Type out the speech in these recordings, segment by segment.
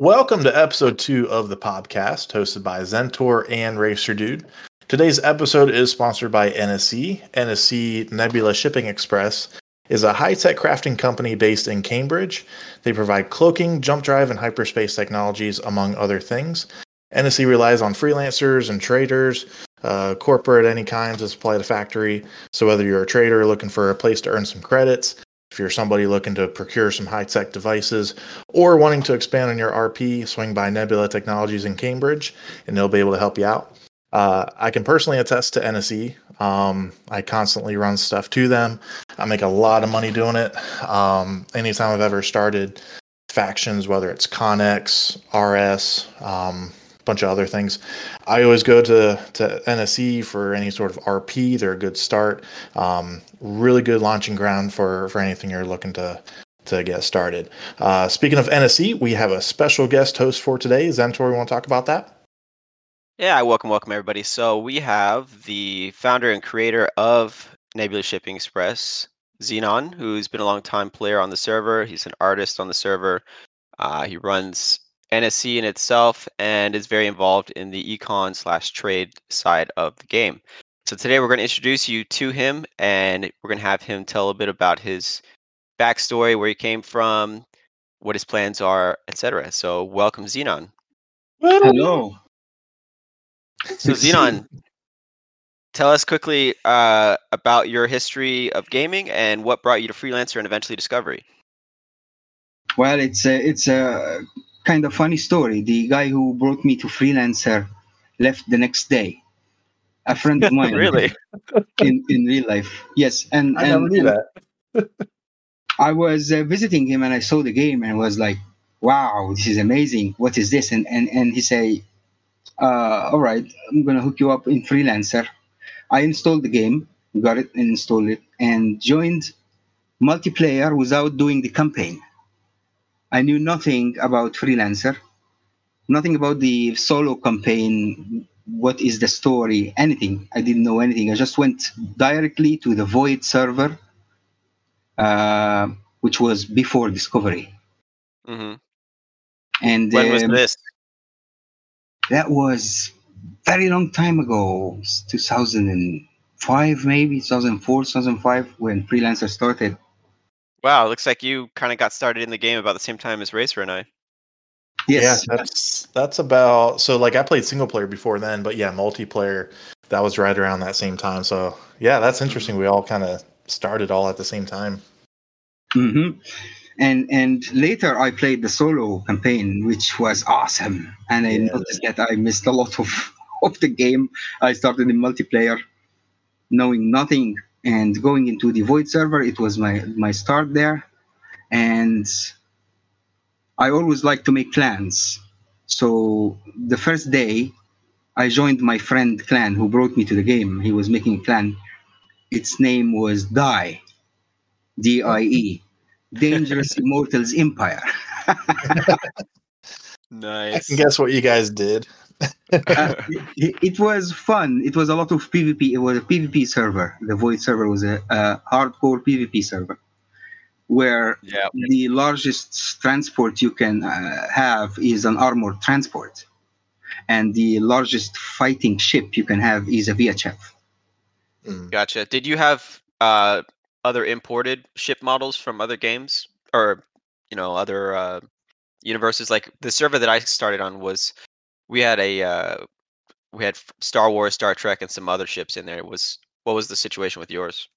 Welcome to episode two of the podcast, hosted by Zentor and Racer Dude. Today's episode is sponsored by NSC. NSC Nebula Shipping Express is a high tech crafting company based in Cambridge. They provide cloaking, jump drive, and hyperspace technologies, among other things. NSC relies on freelancers and traders, uh, corporate any kind to supply the factory. So, whether you're a trader looking for a place to earn some credits, if you're somebody looking to procure some high tech devices, or wanting to expand on your RP, swing by Nebula Technologies in Cambridge, and they'll be able to help you out. Uh, I can personally attest to NSE. Um, I constantly run stuff to them. I make a lot of money doing it. Um, anytime I've ever started factions, whether it's Connex, RS, um, a bunch of other things, I always go to, to NSE for any sort of RP. They're a good start. Um, really good launching ground for, for anything you're looking to to get started. Uh, speaking of NSE, we have a special guest host for today. Zentor, you want to talk about that? Yeah, welcome, welcome everybody. So we have the founder and creator of Nebula Shipping Express, Xenon, who's been a long time player on the server. He's an artist on the server. Uh, he runs NSE in itself and is very involved in the econ slash trade side of the game. So today we're going to introduce you to him and we're going to have him tell a bit about his backstory, where he came from, what his plans are, etc. So welcome, Xenon. Hello. So Xenon, tell us quickly uh, about your history of gaming and what brought you to freelancer and eventually discovery. Well, it's a it's a kind of funny story. The guy who brought me to freelancer left the next day. A friend of mine, really, in in real life. Yes, and I and, knew that. I was uh, visiting him and I saw the game and was like, "Wow, this is amazing! What is this?" And and and he say, uh, "All right, I'm gonna hook you up in freelancer." I installed the game, got it, and installed it, and joined multiplayer without doing the campaign. I knew nothing about freelancer, nothing about the solo campaign. What is the story? Anything. I didn't know anything. I just went directly to the Void server, uh, which was before Discovery. hmm And When was um, this? that was very long time ago, 2005 maybe, 2004, 2005, when freelancer started. Wow, looks like you kind of got started in the game about the same time as Racer and I. Yes, Yeah, that's that's about so like I played single player before then, but yeah, multiplayer that was right around that same time. So yeah, that's interesting. We all kind of started all at the same time. hmm And and later I played the solo campaign, which was awesome. And I Yeah. noticed that I missed a lot of of the game. I started in multiplayer, knowing nothing, and going into the Void server. It was my my start there, and I always like to make clans. So the first day, I joined my friend clan who brought me to the game. He was making a clan. Its name was Die, D I E, Dangerous Immortals Empire. Nice. I can guess what you guys did. Uh, it, it was fun. It was a lot of PvP. It was a PvP server. The Void server was a, a hardcore PvP server where Yeah. the largest transport you can uh, have is an armored transport. And the largest fighting ship you can have is a VHF. Mm. Gotcha. Did you have uh, other imported ship models from other games or you know other uh, universes? Like the server that I started on was we had a uh, we had Star Wars, Star Trek, and some other ships in there. It was what was the situation with yours?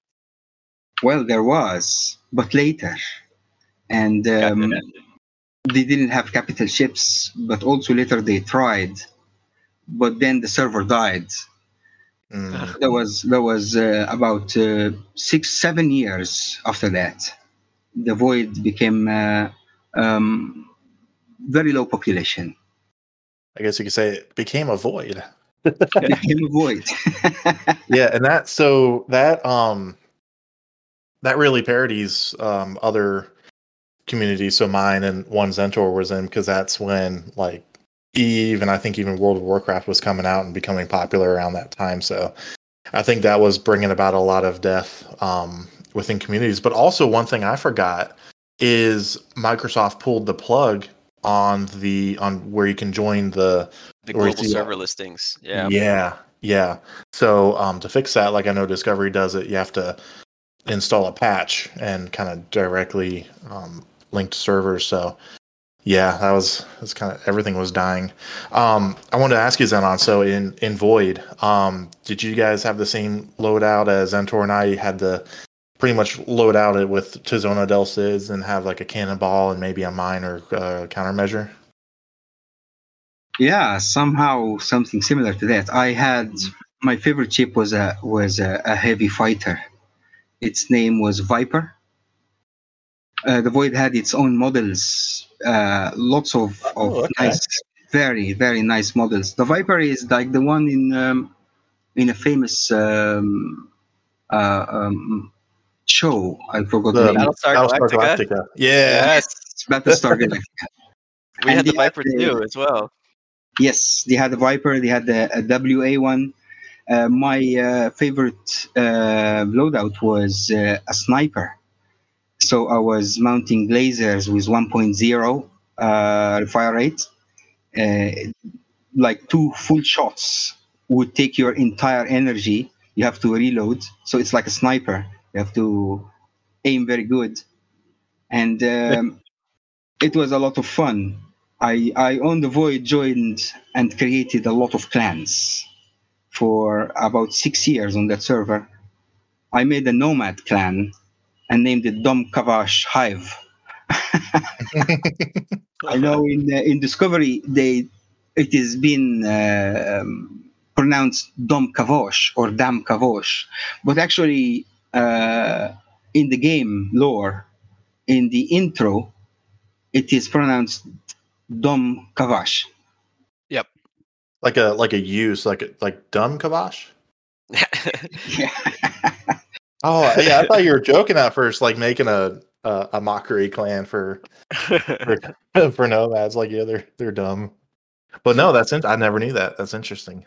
Well, there was, but later. And um, they didn't have capital ships, but also later they tried. But then the server died. Mm. That was that was uh, about uh, six seven years after that. The void became uh, um, very low population. I guess you could say it became a void. became a void. yeah, and that so that um that really parodies um other communities. So mine and one Zentor was in because that's when like Eve and I think even World of Warcraft was coming out and becoming popular around that time. So I think that was bringing about a lot of death um, within communities. But also one thing I forgot is Microsoft pulled the plug on the on where you can join the The global server listings. Yeah. yeah yeah so um to fix that like i know discovery does it you have to install a patch and kind of directly um link to servers so yeah that was that's kind of everything was dying um i wanted to ask you Xenon so in in void um did you guys have the same loadout as Zentor and i had to pretty much load out it with Tizona Del Cids and have like a cannonball and maybe a mine or uh, countermeasure Yeah, somehow something similar to that. I had my favorite chip was a was a, a heavy fighter. Its name was Viper. Uh, the Void had its own models, uh, lots of, Oh, of okay. nice, very very nice models. The Viper is like the one in um, in a famous um, uh, um, show. I forgot the The name. Battlestar Battlestar Galactica. Galactica. Yeah. Yes. It's Battlestar Galactica. We And had the they had Viper too as well. Yes, they had the Viper, they had the a WA one. Uh, my uh, favorite uh, loadout was a sniper. So I was mounting lasers with 1.0 uh, fire rate. Like two full shots would take your entire energy. You have to reload. So it's like a sniper. You have to aim very good. And um, it was a lot of fun. I, I on the void joined and created a lot of clans for about six years on that server. I made a nomad clan and named it Dom Kavash Hive. I know in uh, in Discovery they it has been uh, um, pronounced Dom Kavosh or Dam Kavosh, but actually uh, in the game lore, in the intro, it is pronounced Dom Kavash. Like a like a use like a, like dumb kavash Yeah. oh yeah i thought you were joking at first like making a a, a mockery clan for for, for nomads like yeah they're they're dumb but no that's in- i never knew that that's interesting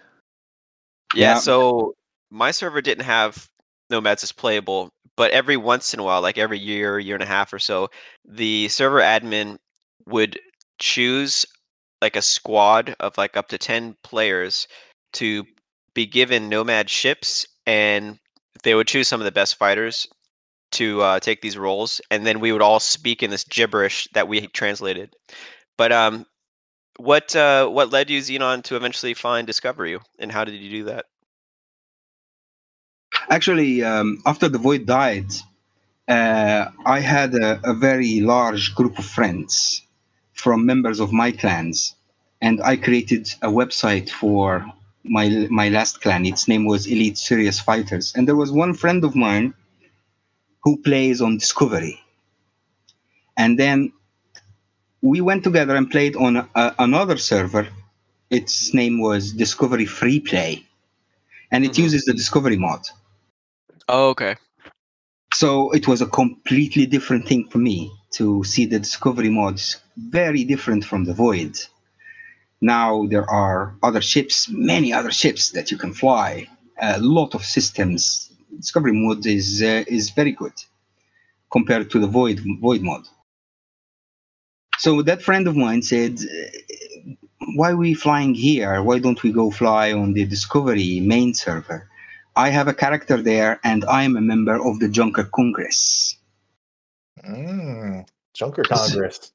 Yeah, Yeah. so my server didn't have nomads as playable, but every once in a while, like every year, year and a half or so, the server admin would choose like a squad of like up to 10 players to be given nomad ships and they would choose some of the best fighters to uh, take these roles and then we would all speak in this gibberish that we translated. But um what uh what led you xenon to eventually find discovery and how did you do that? Actually, um, after the void died, uh, I had a, a very large group of friends from members of my clans, and I created a website for my my last clan. Its name was Elite Serious Fighters, and there was one friend of mine who plays on Discovery, and then we went together and played on a, another server. Its name was Discovery Free Play, and it Mhm. uses the Discovery mod. oh okay So it was a completely different thing for me to see the Discovery modes very different from the Void. Now there are other ships, many other ships that you can fly, a lot of systems. Discovery mode is uh, is very good compared to the Void Void mod. So that friend of mine said, "Why are we flying here? Why don't we go fly on the Discovery main server?" I have a character there, and I am a member of the Junker Congress. Mm, junker congress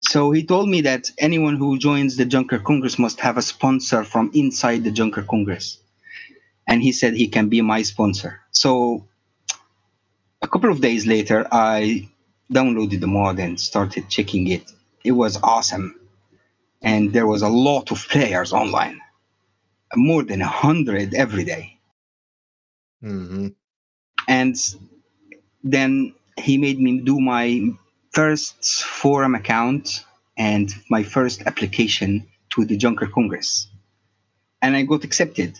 So he told me that anyone who joins the Junker Congress must have a sponsor from inside the Junker Congress. And he said he can be my sponsor. So a couple of days later, I downloaded the mod and started checking it. It was awesome. And there was a lot of players online, more than a hundred every day. hmm and then he made me do my first forum account and my first application to the Junker Congress. And I got accepted.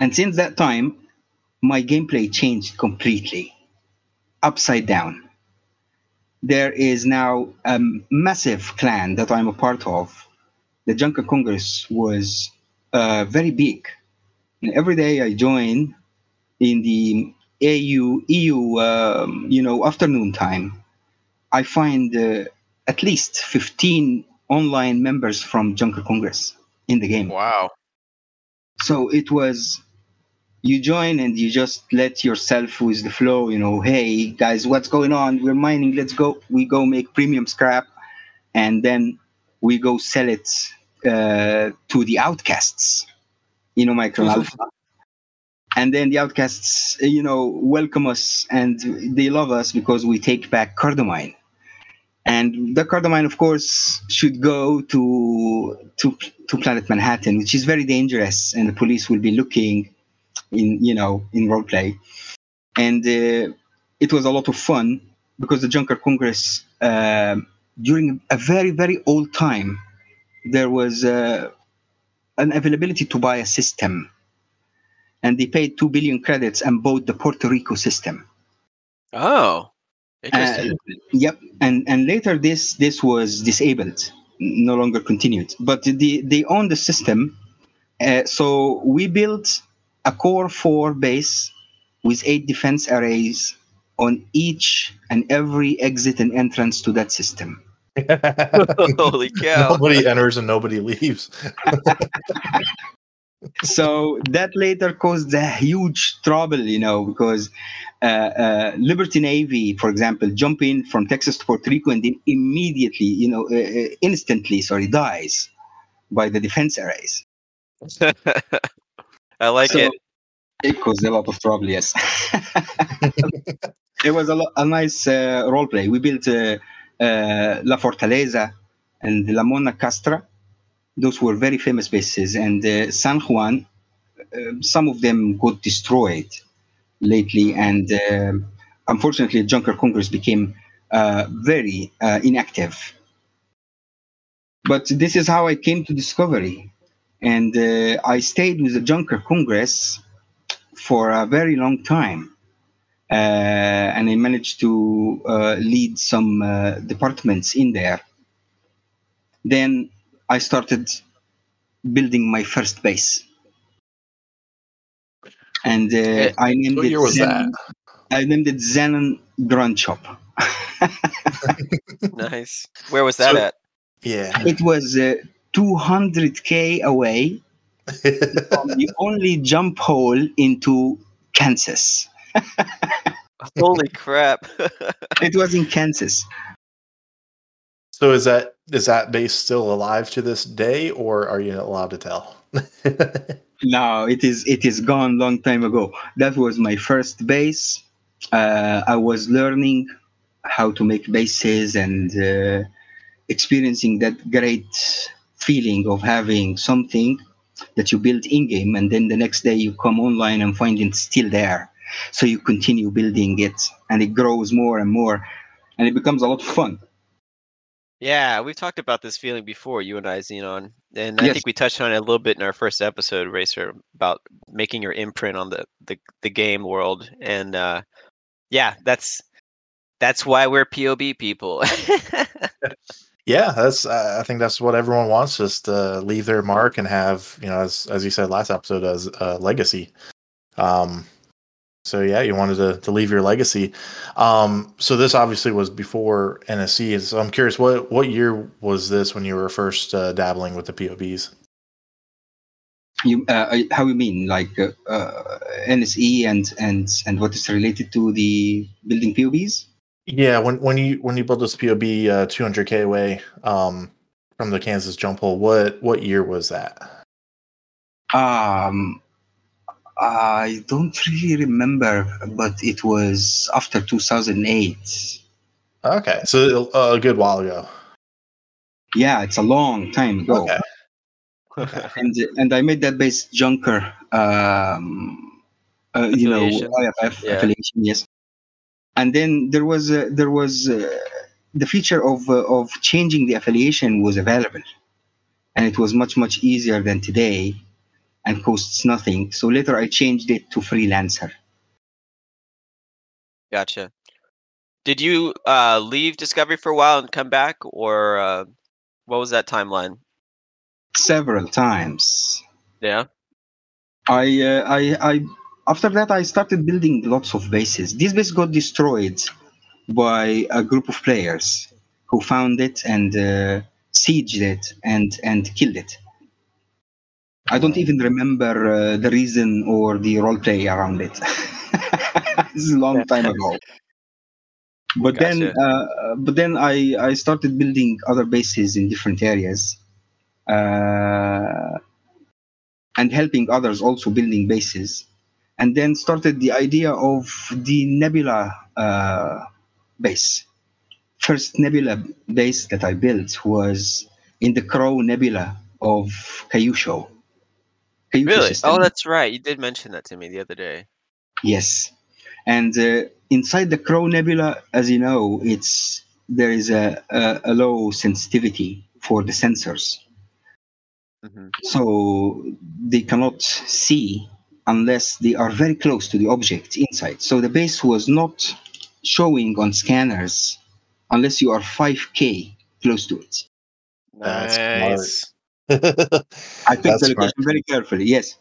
And since that time, my gameplay changed completely, upside down. There is now a massive clan that I'm a part of. The Junker Congress was uh, very big. And every day I join in the AU EU um, you know afternoon time, I find uh, at least 15 online members from Junker Congress in the game. Wow. So it was you join and you just let yourself with the flow, you know, hey guys, what's going on? We're mining, let's go. We go make premium scrap and then we go sell it uh, to the outcasts, you know, Micro Alpha. And then the outcasts, you know, welcome us and they love us because we take back Cardamine. And the Cardamine, of course, should go to, to to Planet Manhattan, which is very dangerous, and the police will be looking in you know in roleplay. And uh, it was a lot of fun because the Junker Congress uh, during a very very old time there was uh, an availability to buy a system, and they paid two billion credits and bought the Puerto Rico system. Oh, interesting. Uh, yep, and and later this this was disabled, no longer continued. But the, they own the system, uh, so we built a core four base with eight defense arrays on each and every exit and entrance to that system. Holy cow! nobody enters and nobody leaves. so that later caused a huge trouble, you know, because uh, uh, Liberty Navy, for example, jump in from Texas to Puerto Rico and then immediately, you know, uh, uh instantly, sorry, dies by the defense arrays. I like So, it. It caused a lot of trouble, yes. it was a, lo- a nice uh, role play. We built uh, uh, La Fortaleza and La Mona Castra. Those were very famous bases. And uh, San Juan, uh, some of them got destroyed lately. And uh, unfortunately, Junker Congress became uh, very uh, inactive. But this is how I came to Discovery. And uh, I stayed with the Junker Congress for a very long time. And I managed to lead some departments in there. Then I started building my first base. And uh, Eh, I named What it year was Zen- I named it Xenon Grunt Shop. Nice. Where was that So- at? yeah. it was uh, 200k away from the only jump hole into Kansas. Holy crap! It was in Kansas. so is that is that base still alive to this day, or are you not allowed to tell? No, it is it is gone long time ago. That was my first base. Uh, I was learning how to make bases and uh, experiencing that great feeling of having something that you build in game, and then the next day you come online and find it still there. So you continue building it, and it grows more and more, and it becomes a lot of fun. Yeah, we've talked about this feeling before, you and I, Xenon, and I Yes. think we touched on it a little bit in our first episode, Racer, about making your imprint on the the, the game world, and uh, yeah, that's that's why we're POB people. yeah, that's I think that's what everyone wants, just to leave their mark and have you know, as as you said last episode, as a legacy. Um, so yeah, you wanted to to leave your legacy. Um, so this obviously was before NSC, so I'm curious, what what year was this when you were first uh, dabbling with the POBs? You, uh, how you mean, like uh, uh, NSE and and and what is related to the building POBs? Yeah, when when you when you built this POB uh, 200k away um, from the Kansas jump hole, what what year was that? Um, I don't really remember, but it was after 2008. Okay, so uh, a good while ago. Yeah, it's a long time ago. Okay. And and I made that base Junker, um, uh, you know, IFF Yeah. affiliation. Yes. And then there was uh, there was uh, the feature of uh, of changing the affiliation was available, and it was much much easier than today, and costs nothing. So later I changed it to freelancer. Gotcha. Did you uh, leave Discovery for a while and come back, or uh, what was that timeline? several times. Yeah. I, uh, I, I, after that, I started building lots of bases. This base got destroyed by a group of players, who found it and uh, sieged it and and killed it. I don't even remember uh, the reason or the role play around it. this is a long time ago. But then, uh, but then I I started building other bases in different areas, uh, and helping others also building bases, and then started the idea of the Nebula uh, base. First Nebula base that I built was in the Crow Nebula of Kyushu. Kyushu Really? system. Oh, that's right. You did mention that to me the other day. Yes, and uh, inside the Crow Nebula, as you know, it's there is a, a, a low sensitivity for the sensors, hmm so they cannot see unless they are very close to the object inside. So the base was not showing on scanners unless you are 5k close to it. That's Nice. I picked That's the location very carefully. Yes.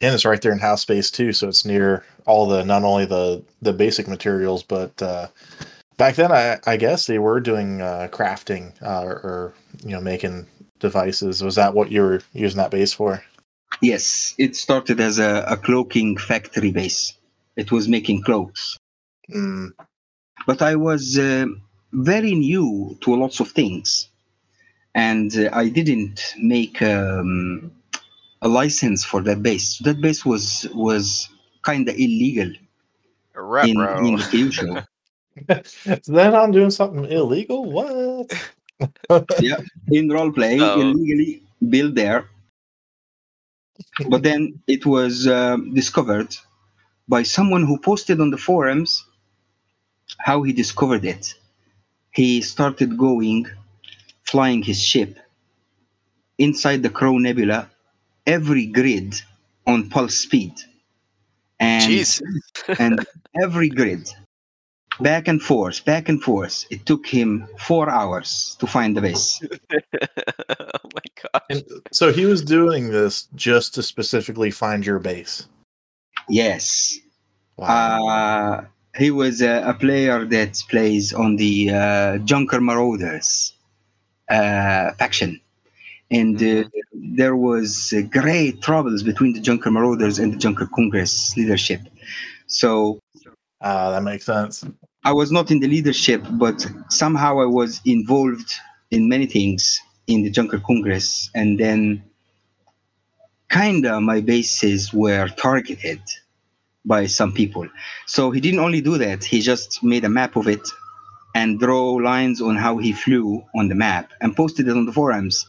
and it's right there in house space too, so it's near all the not only the the basic materials, but uh, back then I, I guess they were doing uh, crafting uh, or, or you know making devices. Was that what you were using that base for? Yes, it started as a, a cloaking factory base. It was making cloaks. Mm, but I was uh, very new to lots of things, and uh, I didn't make um, a license for that base. That base was was kind of illegal A rep, in, in the Kyushu. so then I'm doing something illegal. What? yeah, in roleplay, Oh. illegally built there. But then it was um discovered by someone who posted on the forums how he discovered it. He started going, flying his ship inside the Crow Nebula, every grid on pulse speed. And, Jeez. and every grid, back and forth, back and forth. It took him four hours to find the base. oh my god. And so he was doing this just to specifically find your base. Yes. Wow. Uh, he was a, a player that plays on the uh, Junker Marauders faction. And uh, there was uh, great troubles between the Junker Marauders and the Junker Congress leadership. So Ah, that makes sense. I was not in the leadership, but somehow I was involved in many things in the Junker Congress. And then kinda my bases were targeted by some people. So he didn't only do that, he just made a map of it and draw lines on how he flew on the map and posted it on the forums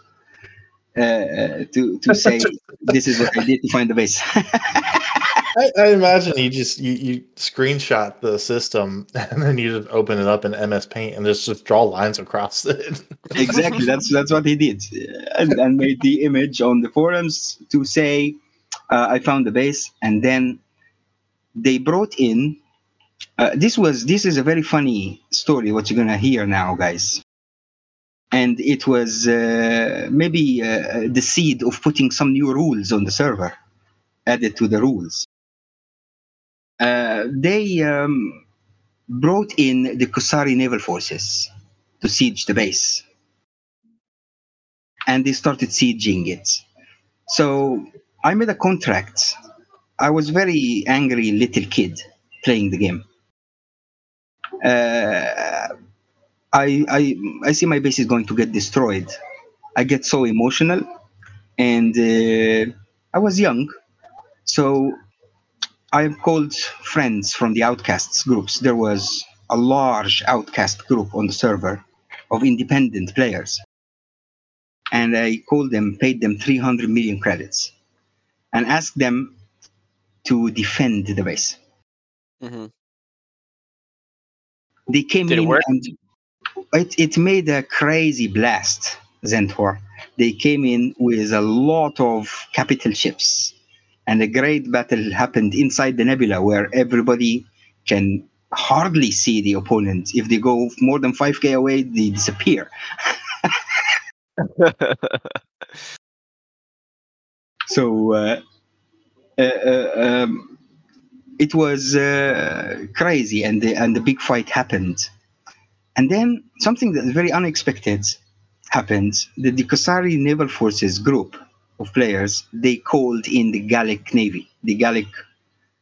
uh, uh, to, to say this is what I did to find the base. I, I imagine you just you, you screenshot the system and then you just open it up in MS Paint and just just draw lines across it. exactly that's that's what he did and, and made the image on the forums to say uh, i found the base and then they brought in uh, this was this is a very funny story what you're gonna hear now guys and it was uh, maybe uh, the seed of putting some new rules on the server added to the rules uh, they um, brought in the Kusari naval forces to siege the base and they started sieging it. So I made a contract. I was very angry little kid playing the game. Uh, I, I I see my base is going to get destroyed. I get so emotional, and uh, I was young, so I called friends from the outcasts groups. There was a large outcast group on the server of independent players and I called them, paid them 300 million credits, and asked them to defend the base. Hmm They came Did it in work? and it, it made a crazy blast, Zentor. They came in with a lot of capital ships, and a great battle happened inside the nebula where everybody can hardly see the opponent. If they go more than 5k away, they disappear. So uh, uh, uh, um, it was uh, crazy, and the, and the big fight happened. And then something that is very unexpected happened. The Dikosari Naval Forces group of players they called in the Gallic Navy, the Gallic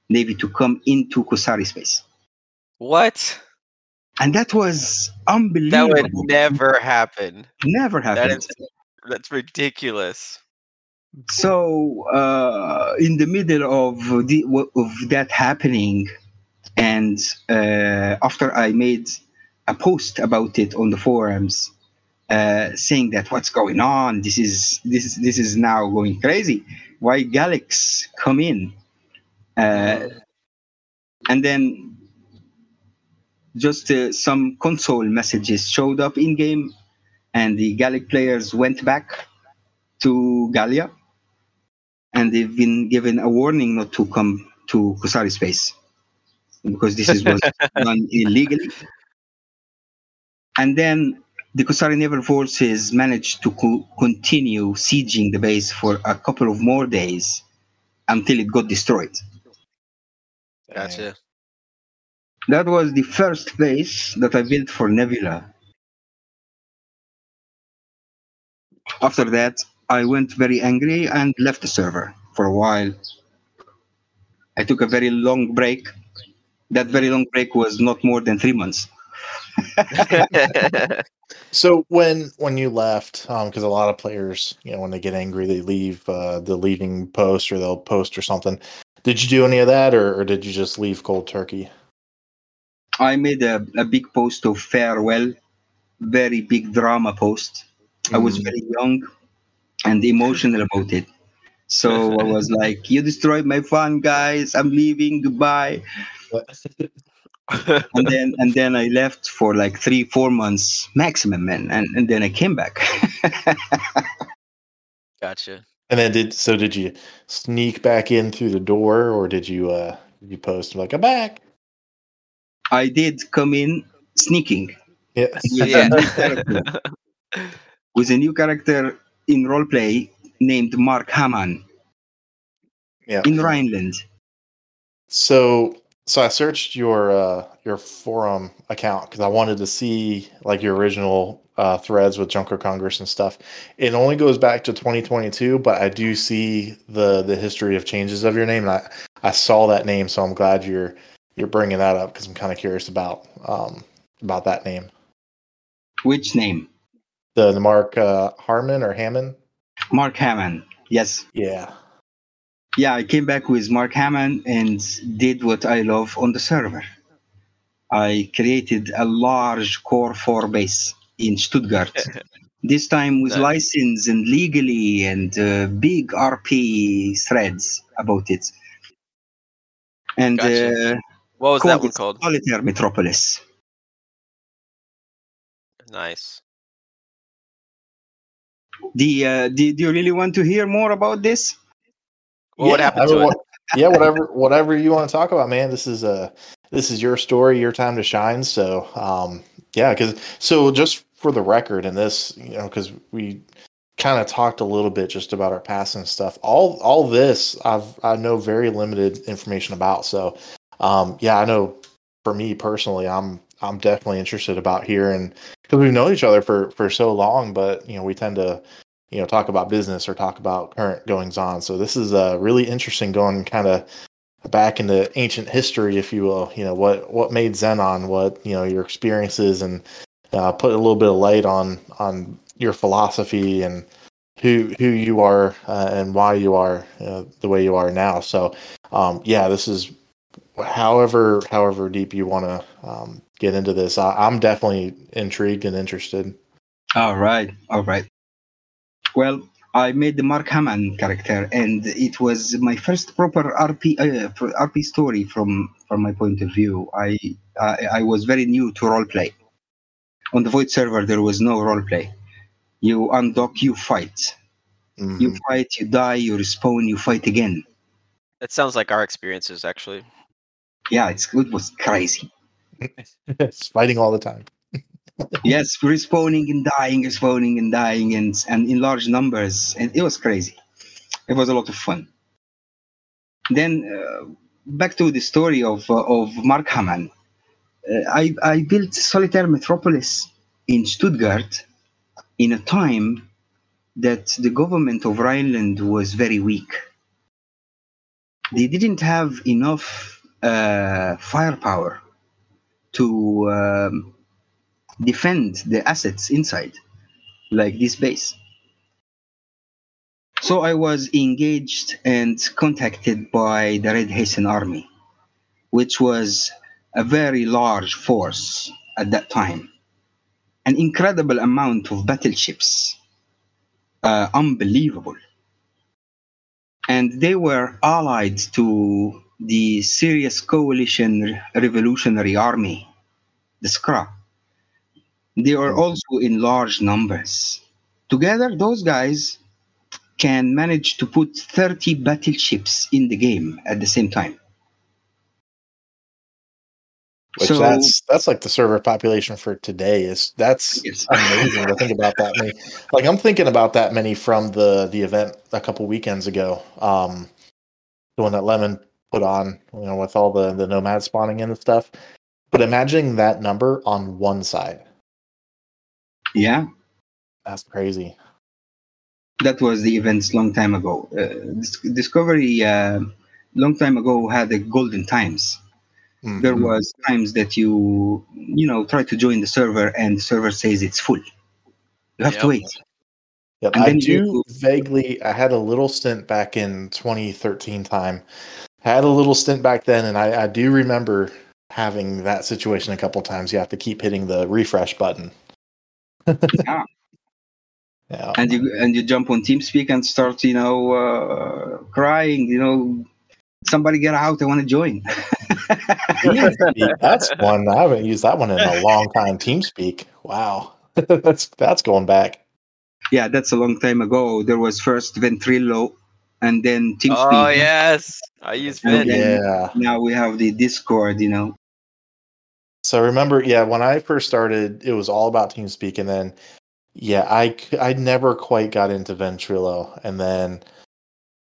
Navy, to come into Kusari space, What? and that was unbelievable That would never happen. never That happened. that's ridiculous. So uh, in the middle of the of that happening and uh, after i made a post about it on the forums uh, saying that what's going on this is this is this is now going crazy. Why galax come in? Uh, and then just uh, some console messages showed up in game and the gallic players went back to Gallia, and they've been given a warning not to come to Kusari space because this is was done illegally. And then the Kusari naval forces managed to co- continue sieging the base for a couple of more days until it got destroyed. Gotcha. That was the first base that I built for Nebula. After that, I went very angry and left the server for a while. I took a very long break. That very long break was not more than three months. So when when you left, because a lot of players, you know, when they get angry, they leave uh, the leaving post or they'll post or something. Did you do any of that, or, or did you just leave cold turkey? I made a, a big post of farewell, very big drama post. I was Mm. very young and emotional about it. So I was like, You destroyed my fun, guys. I'm leaving. Goodbye. and then and then I left for like three, four months maximum, man. And, and then I came back. gotcha. And then did so? Did you sneak back in through the door, or did you uh did you post like I'm back? I did come in sneaking Yeah. with, Yeah. a with a new character in roleplay named Mark Hammond Yeah. in Rhineland. So so I searched your uh your forum account because I wanted to see like your original uh threads with Junker Congress and stuff. It only goes back to 2022, but I do see the the history of changes of your name, and I I saw that name, so I'm glad you're you're bringing that up because I'm kind of curious about um about that name. Which name? The the Mark uh, Harmon or Hammond? Mark Hammond, Yes. Yeah. Yeah, I came back with Mark Hammond and did what I love on the server. I created a large core 4 base in Stuttgart. this time with Nice. license and legally and uh, big RP threads about it. And Gotcha. uh, What was that called one it called? Solitaire Metropolis. Nice. The, uh, do, do you really want to hear more about this? Well, what Yeah, happened to mean, it? yeah, whatever, whatever you want to talk about, man. This is uh this is your story, your time to shine. So, um, yeah, because so just for the record, and this, you know, because we kind of talked a little bit just about our past and stuff. All all this, I've I know very limited information about. So, um, yeah, I know for me personally, I'm I'm definitely interested about here, and because we've known each other for for so long, but you know, we tend to you know talk about business or talk about current goings on. So this is uh, really interesting going kind of back into ancient history if you will. You know what what made xenon what you know your experiences and uh, put a little bit of light on on your philosophy and who who you are uh, and why you are uh, the way you are now. So um yeah this is however however deep you want to um, get into this I, i'm definitely intrigued and interested All right, all right. Well, I made the Mark Hammond character, and it was my first proper RP uh, RP story from from my point of view. I, I I was very new to roleplay. On the Void server, there was no roleplay. You undock, you fight. Mhm. You fight, you die, you respawn, you fight again. That sounds like our experiences, actually. Yeah, it's it was crazy. fighting all the time yes, respawning and dying, respawning and dying, and and in large numbers, and it was crazy. It was a lot of fun. Then uh, back to the story of uh, of Mark Hammond. uh, I, I built Solitaire Metropolis in Stuttgart in a time that the government of Rhineland was very weak. They didn't have enough uh, firepower to um, defend the assets inside, like this base. So I was engaged and contacted by the Red Hessen army, which was a very large force at that time. An incredible amount of battleships. Uh, unbelievable. And they were allied to the Sirius Coalition Revolutionary Army, the SCRA. They are also in large numbers. Together, those guys can manage to put 30 battleships in the game at the same time. Which So- that's that's like the server population for today is that's Yes. amazing to think about that many. Like I'm thinking about that many from the the event a couple weekends ago. Um the one that Lemon put on, you know, with all the the nomad spawning in and stuff. But imagining that number on one side, Yeah, that's crazy. that was the events long time ago. Uh, Discovery uh, long time ago had the golden times. Mhm. There was times that you you know try to join the server and the server says it's full. You have to wait. Yep, I then you- do vaguely. I had a little stint back in 2013 time. Had a little stint back then, and I, I do remember having that situation a couple times. You have to keep hitting the refresh button. Yeah. Yeah, and you and you jump on TeamSpeak and start you know uh, crying. You know, somebody get out! I want to join. That's one I haven't used that one in a long time. TeamSpeak, wow, that's that's going back. yeah, that's a long time ago. There was first Ventrilo, and then TeamSpeak. Oh yes, I use And Yeah. Now we have the Discord. You know. So remember, yeah, when I first started, it was all about TeamSpeak, and then yeah, I I never quite got into Ventrilo, and then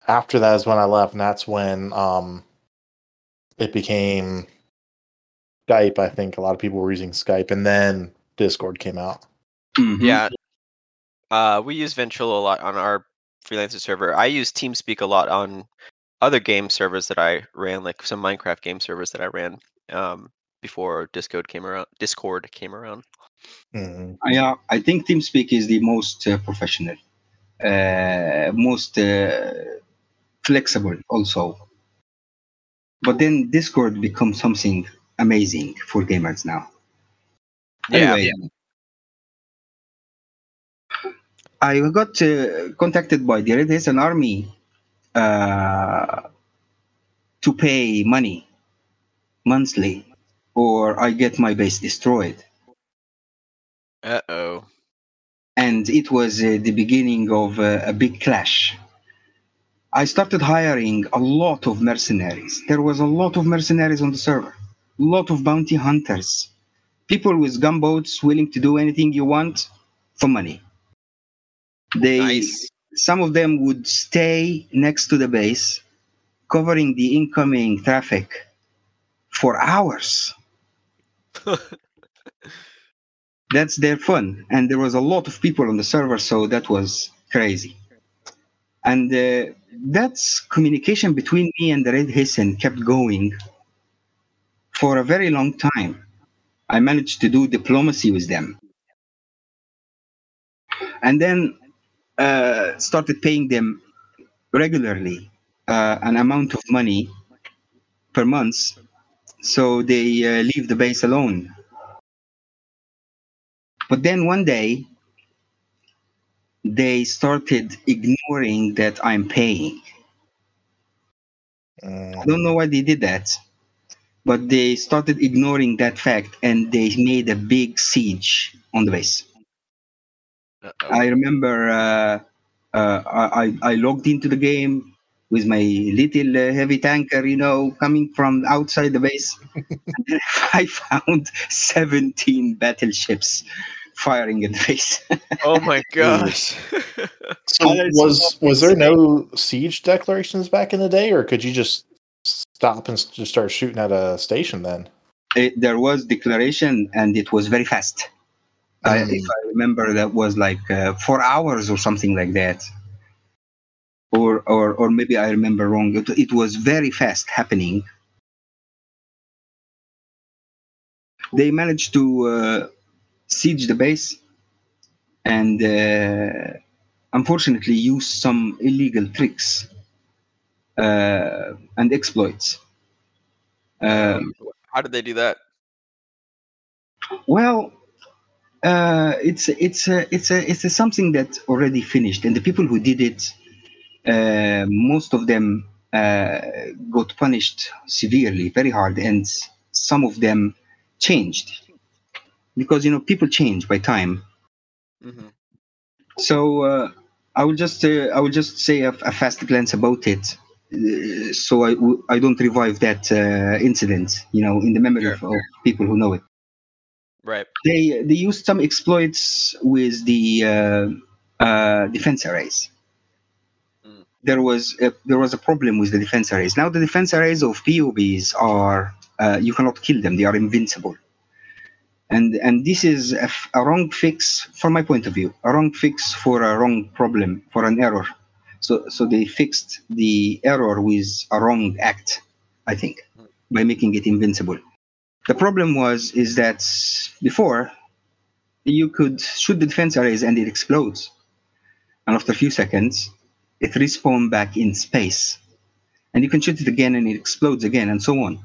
after that is when I left, and that's when um it became Skype. I think a lot of people were using Skype, and then Discord came out. Mhm. Yeah. Uh, we use Ventrilo a lot on our freelancer server. I use TeamSpeak a lot on other game servers that I ran, like some Minecraft game servers that I ran um, before Discord came around. Discord came around. Mhm. Yeah, I think TeamSpeak is the most uh, professional, uh, most uh, flexible also. But then Discord becomes something amazing for gamers now. Yeah. Anyway, I got uh, contacted by the Red Hessen Army uh, to pay money monthly, or I get my base destroyed. Uh oh. and it was uh, the beginning of uh, a big clash. I started hiring a lot of mercenaries. There was a lot of mercenaries on the server, a lot of bounty hunters, people with gunboats willing to do anything you want for money. They, Nice. some of them would stay next to the base, covering the incoming traffic for hours. that's their fun and there was a lot of people on the server so that was crazy and uh, that's communication between me and the red hessen kept going for a very long time i managed to do diplomacy with them and then uh, started paying them regularly uh, an amount of money per month so they uh, leave the base alone but then one day, they started ignoring that I'm paying. I Mm. don't know why they did that, but they started ignoring that fact and they made a big siege on the base. Uh-oh. I remember uh, uh, I, I logged into the game with my little uh, heavy tanker, you know, coming from outside the base. and I found 17 battleships firing at the base. oh my gosh. So was was there no siege declarations back in the day, or could you just stop and just start shooting at a station then? it, there was declaration and it was very fast. I, Mm. if I remember, that was like uh, four hours or something like that, or or or maybe I remember wrong. It, it was very fast happening. They managed to uh, siege the base, and uh, unfortunately use some illegal tricks uh, and exploits. Um, How did they do that? Well, uh, it's it's a, it's a, it's a something that already finished, and the people who did it, uh, most of them uh, got punished severely, very hard, and some of them changed because you know people change by time. hmm So uh, I will just uh, I will just say a, a fast glance about it, uh, so I don't revive that uh, incident, you know, in the memory of, of people who know it. Right. they they used some exploits with the uh, uh, defense arrays. Mm. There was a, there was a problem with the defense arrays. Now the defense arrays of POBs are uh, you cannot kill them; they are invincible. And and this is a, f- a wrong fix from my point of view, a wrong fix for a wrong problem, for an error. So so they fixed the error with a wrong act, I think, by making it invincible. The problem was is that before you could shoot the defense arrays and it explodes, and after a few seconds, it respawns back in space, and you can shoot it again and it explodes again, and so on.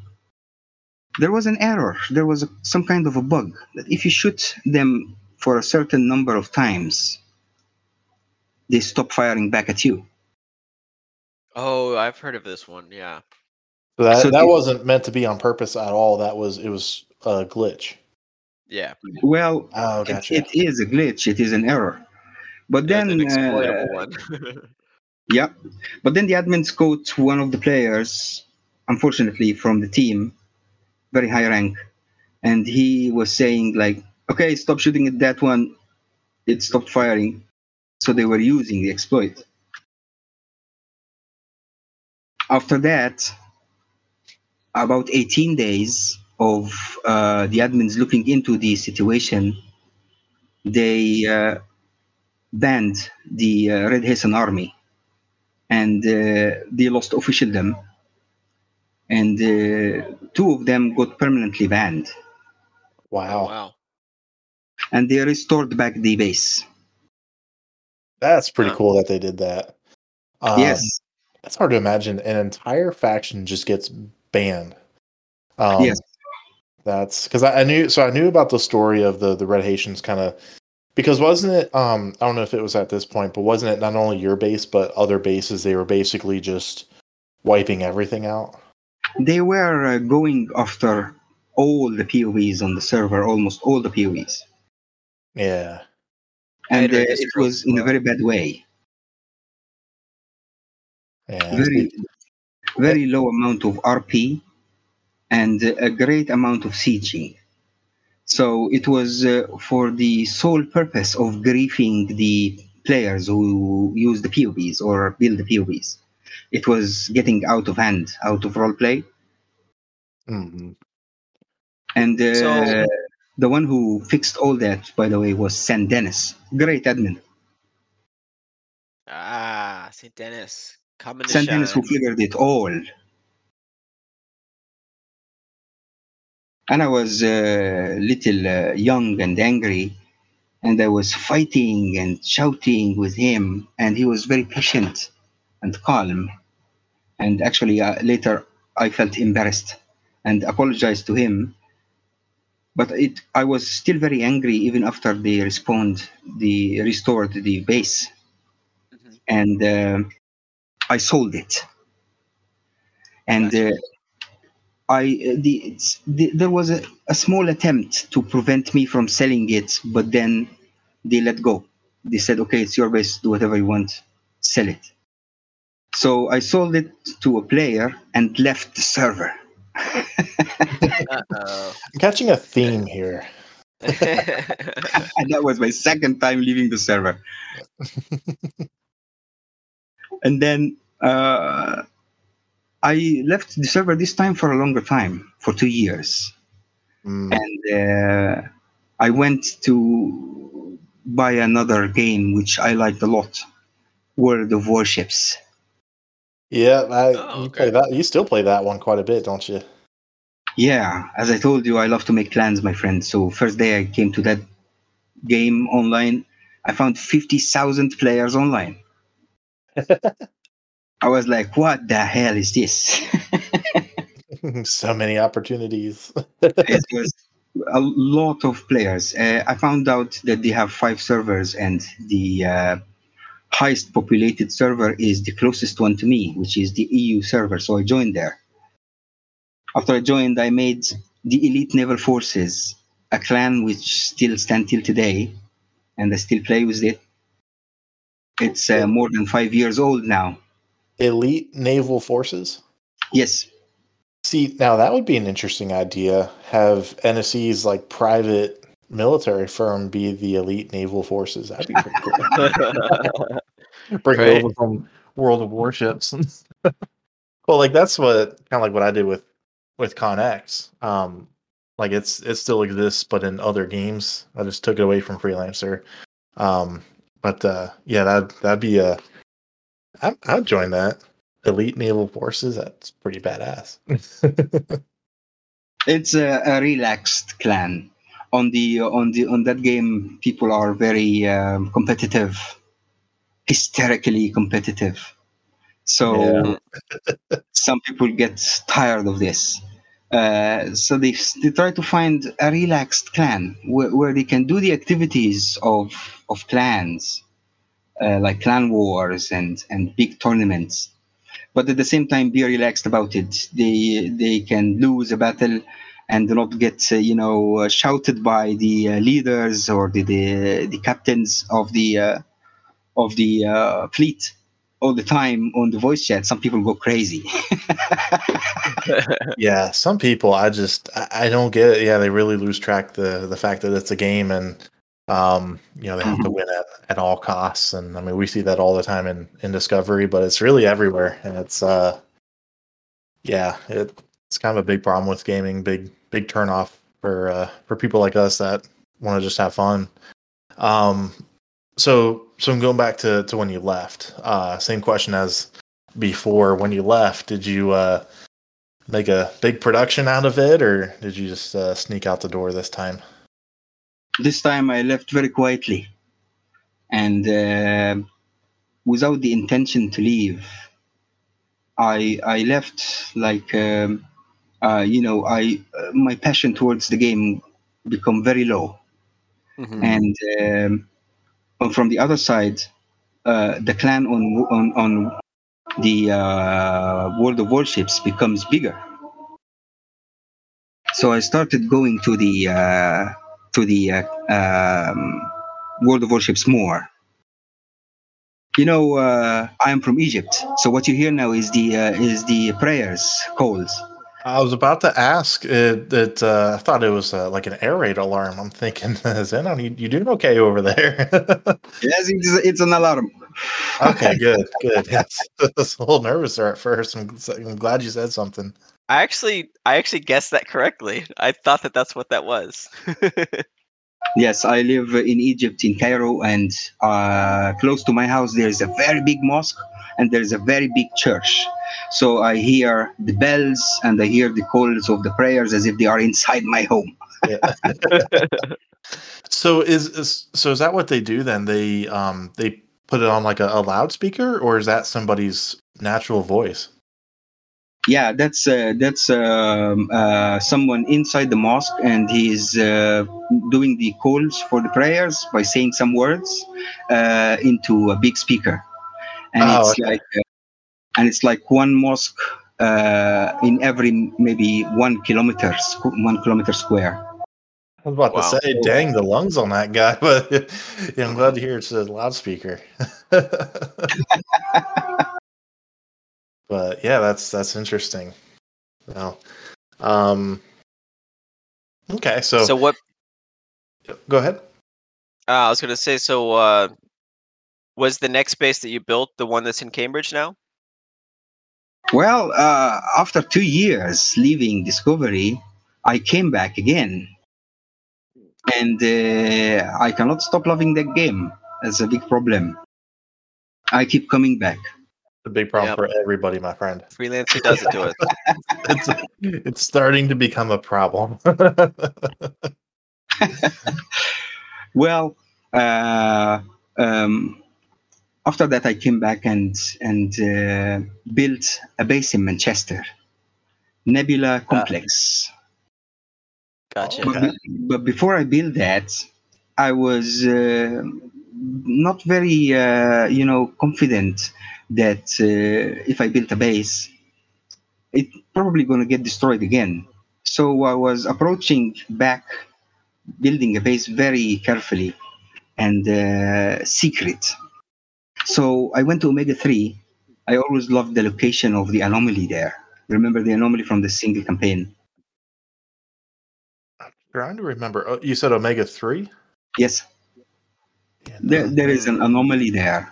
There was an error. There was a, some kind of a bug that if you shoot them for a certain number of times, they stop firing back at you. Oh, I've heard of this one. Yeah. So that So that the- wasn't meant to be on purpose at all. That was it was a glitch. Yeah. Well, Oh, it- it is a glitch. It is an error. But There's then an uh, one. Yeah, but then the admins caught one of the players, unfortunately from the team, very high rank, and he was saying like, "Okay, stop shooting at that one." It stopped firing, so they were using the exploit. After that, about 18 days of uh, the admins looking into the situation, they uh, banned the uh, Red Hessian army and uh, they lost officialdom and uh, two of them got permanently banned wow. Wow. and they restored back the base That's pretty cool that they did that. Um, yes It's hard to imagine an entire faction just gets banned. Um, Yes. That's because I, I knew. So I knew about the story of the the Red Hessians kind of because wasn't it? Um, I don't know if it was at this point, but wasn't it not only your base but other bases? They were basically just wiping everything out. they were uh, going after all the POBs on the server almost all the POBs Yeah. and uh, it was in a very bad way Yeah. very very low amount of rp and a great amount of sieging so it was uh, for the sole purpose of griefing the players who use the POBs or build the POBs it was getting out of hand out of roleplay Mhm. and uh, So- the one who fixed all that by the way was san dennis great admin Ah, St. Dennis. Coming to san dennis who figured it all. And i was a little uh, young and angry and i was fighting and shouting with him and he was very patient and calm. And actually uh, later i felt embarrassed and apologized to him. But it i was still very angry even after they respond they restored the base. Mhm. and uh, i sold it and uh, I uh, the, it's, the there was a, a small attempt to prevent me from selling it, but then they let go. They said, "Okay, it's your base. Do whatever you want. Sell it." So I sold it to a player and left the server. I'm catching a theme here. and that was my second time leaving the server. and then uh, I left the server this time for a longer time, for two years. Mm. and uh, I went to buy another game which I liked a lot, World of Warships. Yeah, I, Oh, you okay. that. You still play that one quite a bit, don't you? Yeah, as I told you, I love to make clans, my friend. So first day I came to that game online, I found fifty thousand players online. I was like, "What the hell is this?" so many opportunities. it was a lot of players. Uh, I found out that they have five servers, and the uh, highest populated server is the closest one to me, which is the EU server. So I joined there. After I joined, I made the Elite Naval Forces, a clan which still stand till today, and I still play with it. It's uh, more than five years old now. Elite naval forces. Yes, See, now that would be an interesting idea. Have NSC's like private military firm be the elite naval forces. That'd be pretty cool. Bring Right. it over from World of Warships. well, like that's what kind of like what I did with with ConX. Um, like it's it still exists, but in other games. I just took it away from Freelancer. Um, but uh, yeah, that that'd be a. I, I'd join that. Elite naval forces. That's pretty badass. it's a, a relaxed clan. On the on the on that game, people are very um, competitive, hysterically competitive. So some people get tired of this. Uh, so they, they try to find a relaxed clan where, where they can do the activities of of clans, uh, like clan wars and and big tournaments, but at the same time be relaxed about it. They they can lose a battle and not get uh, you know uh, shouted by the uh, leaders or the, the the captains of the uh, of the fleet all the time on the voice chat. Some people go crazy. yeah, some people I just I, don't get it. Yeah, they really lose track the the fact that it's a game and um you know they have to win at, at all costs and I mean we see that all the time in in Discovery, but it's really everywhere and it's uh yeah, it, it's kind of a big problem with gaming, big big turnoff for uh for people like us that want to just have fun. Um so so I'm going back to to when you left. Uh same question as before when you left, did you uh make a big production out of it, or did you just uh, sneak out the door this time? this time I left very quietly and uh, without the intention to leave. I I left like um, uh, you know I uh, my passion towards the game become very low Mhm. and um, and from the other side, uh, the clan on on on the uh, World of Warships becomes bigger. So I started going to the uh, to the uh, um, World of Warships more. You know, uh, I am from Egypt, so what you hear now is the uh, is the prayers calls. I was about to ask. It, it uh, I thought it was uh, like an air raid alarm. I'm thinking, Xenon, you, you doing okay over there? Yes, it's, it's an alarm. okay, good, good. Yes, I was a little nervous there at first. I'm, I'm glad you said something. I actually I actually guessed that correctly. I thought that that's what that was. Yes, I live in Egypt, in Cairo, and uh, close to my house there is a very big mosque and there is a very big church. So I hear the bells and I hear the calls of the prayers as if they are inside my home. So is, is so is that what they do then? They um they put it on like a, a loudspeaker, or is that somebody's natural voice? Yeah, that's uh, that's um, uh, someone inside the mosque, and he's uh, doing the calls for the prayers by saying some words uh, into a big speaker, and Oh, it's okay. like uh, and it's like one mosque uh, in every maybe one kilometer one kilometer square. I was about Wow. to say, dang the lungs on that guy, but yeah, I'm glad to hear it's a loudspeaker. but yeah, that's that's interesting. Well, um, okay, so, so what go ahead. uh, I was gonna say, so uh, was the next base that you built the one that's in Cambridge now? Well, uh, after two years leaving Discovery, I came back again, and uh, I cannot stop loving that game. That's a big problem. I keep coming back. The big problem Yep. for everybody, my friend. Freelancer does it to us. It's it's starting to become a problem. Well, uh, um, after that, I came back and and uh, built a base in Manchester, Nebula Complex. Gotcha. But, be- but before I built that, I was uh, not very, uh, you know, confident that uh, if I built a base, it probably going to get destroyed again. So I was approaching back, building a base very carefully and uh, secret. So I went to Omega 3. I always loved the location of the anomaly there. Remember the anomaly from the single campaign? trying to remember. Oh, you said Omega three. Yes, there, there is an anomaly there.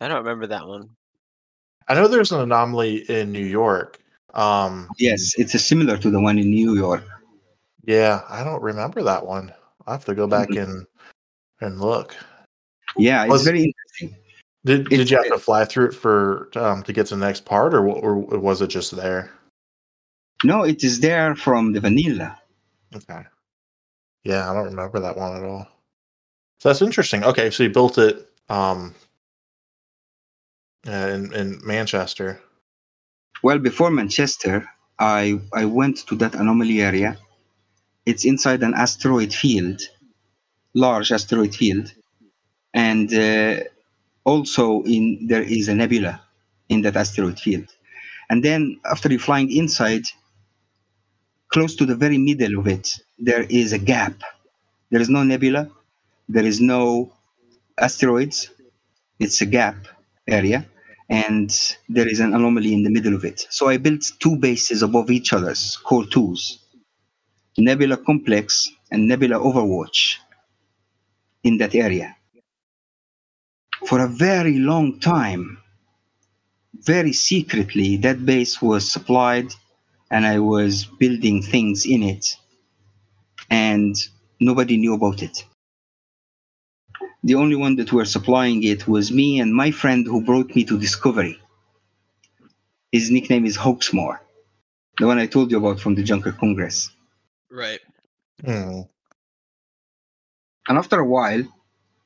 I don't remember that one. I know there's an anomaly in New York. Um, Yes, it's a similar to the one in New York. yeah, I don't remember that one. I have to go back and and look. Yeah, it's Was- very interesting. Did It's- did you have to fly through it for um, to get to the next part, or or was it just there? No, it is there from the vanilla. Okay. Yeah, I don't remember that one at all. So that's interesting. Okay, so you built it um uh, in in Manchester. Well, before Manchester, I I went to that anomaly area. It's inside an asteroid field, large asteroid field, and uh, also in there is a nebula in that asteroid field. And then after you're flying inside, close to the very middle of it, there is a gap. There is no nebula, there is no asteroids. It's a gap area and there is an anomaly in the middle of it. So I built two bases above each other's core twos Nebula Complex and Nebula Overwatch in that area. For a very long time, very secretly, that base was supplied and I was building things in it, and nobody knew about it. The only one that were supplying it was me and my friend who brought me to Discovery. His nickname is Hoaxmore, the one I told you about from the Junker Congress. Right. Hmm. And after a while,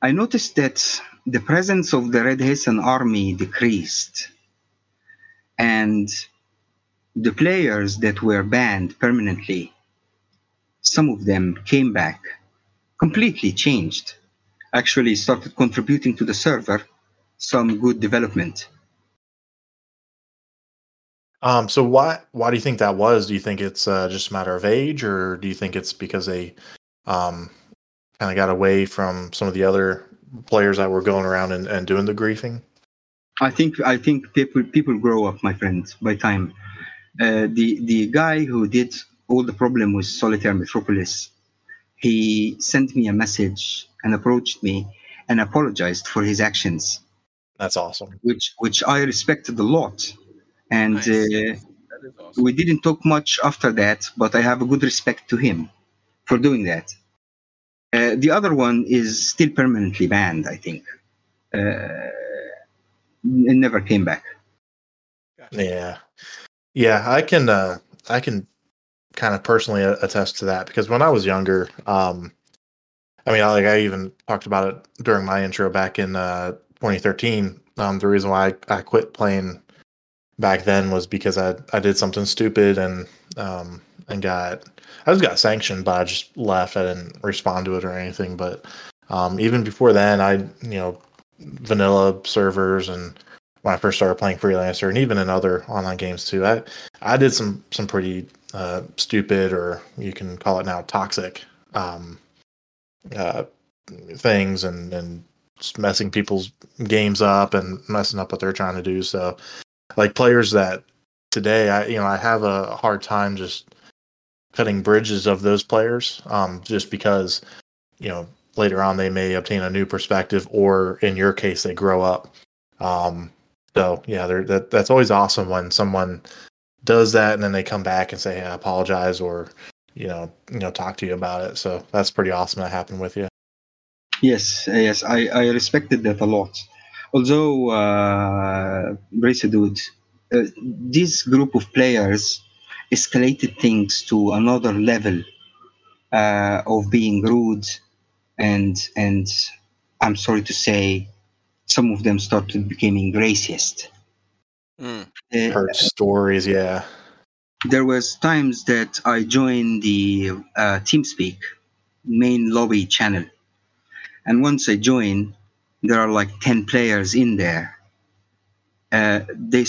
I noticed that the presence of the Red Hessian army decreased. And the players that were banned permanently, some of them came back, completely changed, actually started contributing to the server some good development. Um, so why why do you think that was? Do you think it's uh, just a matter of age, or do you think it's because they um, kind of got away from some of the other players that were going around and, and doing the griefing? I think I think people people grow up, my friend, by time. Uh, the the guy who did all the problem with Solitaire Metropolis, he sent me a message and approached me and apologized for his actions, That's awesome. which which I respected a lot. And Nice. uh, awesome. we didn't talk much after that, but I have a good respect to him for doing that. Uh, the other one is still permanently banned, I think. Uh, it never came back. Yeah, yeah, I can uh, I can kind of personally attest to that because when I was younger, um, I mean, I, like I even talked about it during my intro back in uh, 2013. Um, the reason why I, I quit playing back then was because I I did something stupid and um, and got I just got sanctioned, but I just left. I didn't respond to it or anything. But um, even before then, I you know vanilla servers and when I first started playing freelancer and even in other online games too. I I did some some pretty uh, stupid or you can call it now toxic um, uh, things and and messing people's games up and messing up what they're trying to do. So like players that today I you know I have a hard time just cutting bridges of those players um, just because you know later on they may obtain a new perspective or in your case they grow up um, so yeah, they're, that that's always awesome when someone does that and then they come back and say, hey, "I apologize," or you know, you know, talk to you about it. So that's pretty awesome that happened with you. Yes, yes, I, I respected that a lot. Although, uh, Bracer Dude, uh, this group of players escalated things to another level uh, of being rude, and and I'm sorry to say, some of them started becoming racist. Mm. Uh, Heard stories, yeah. There was times that I joined the uh, TeamSpeak main lobby channel, and once I join, there are like ten players in there. Uh, they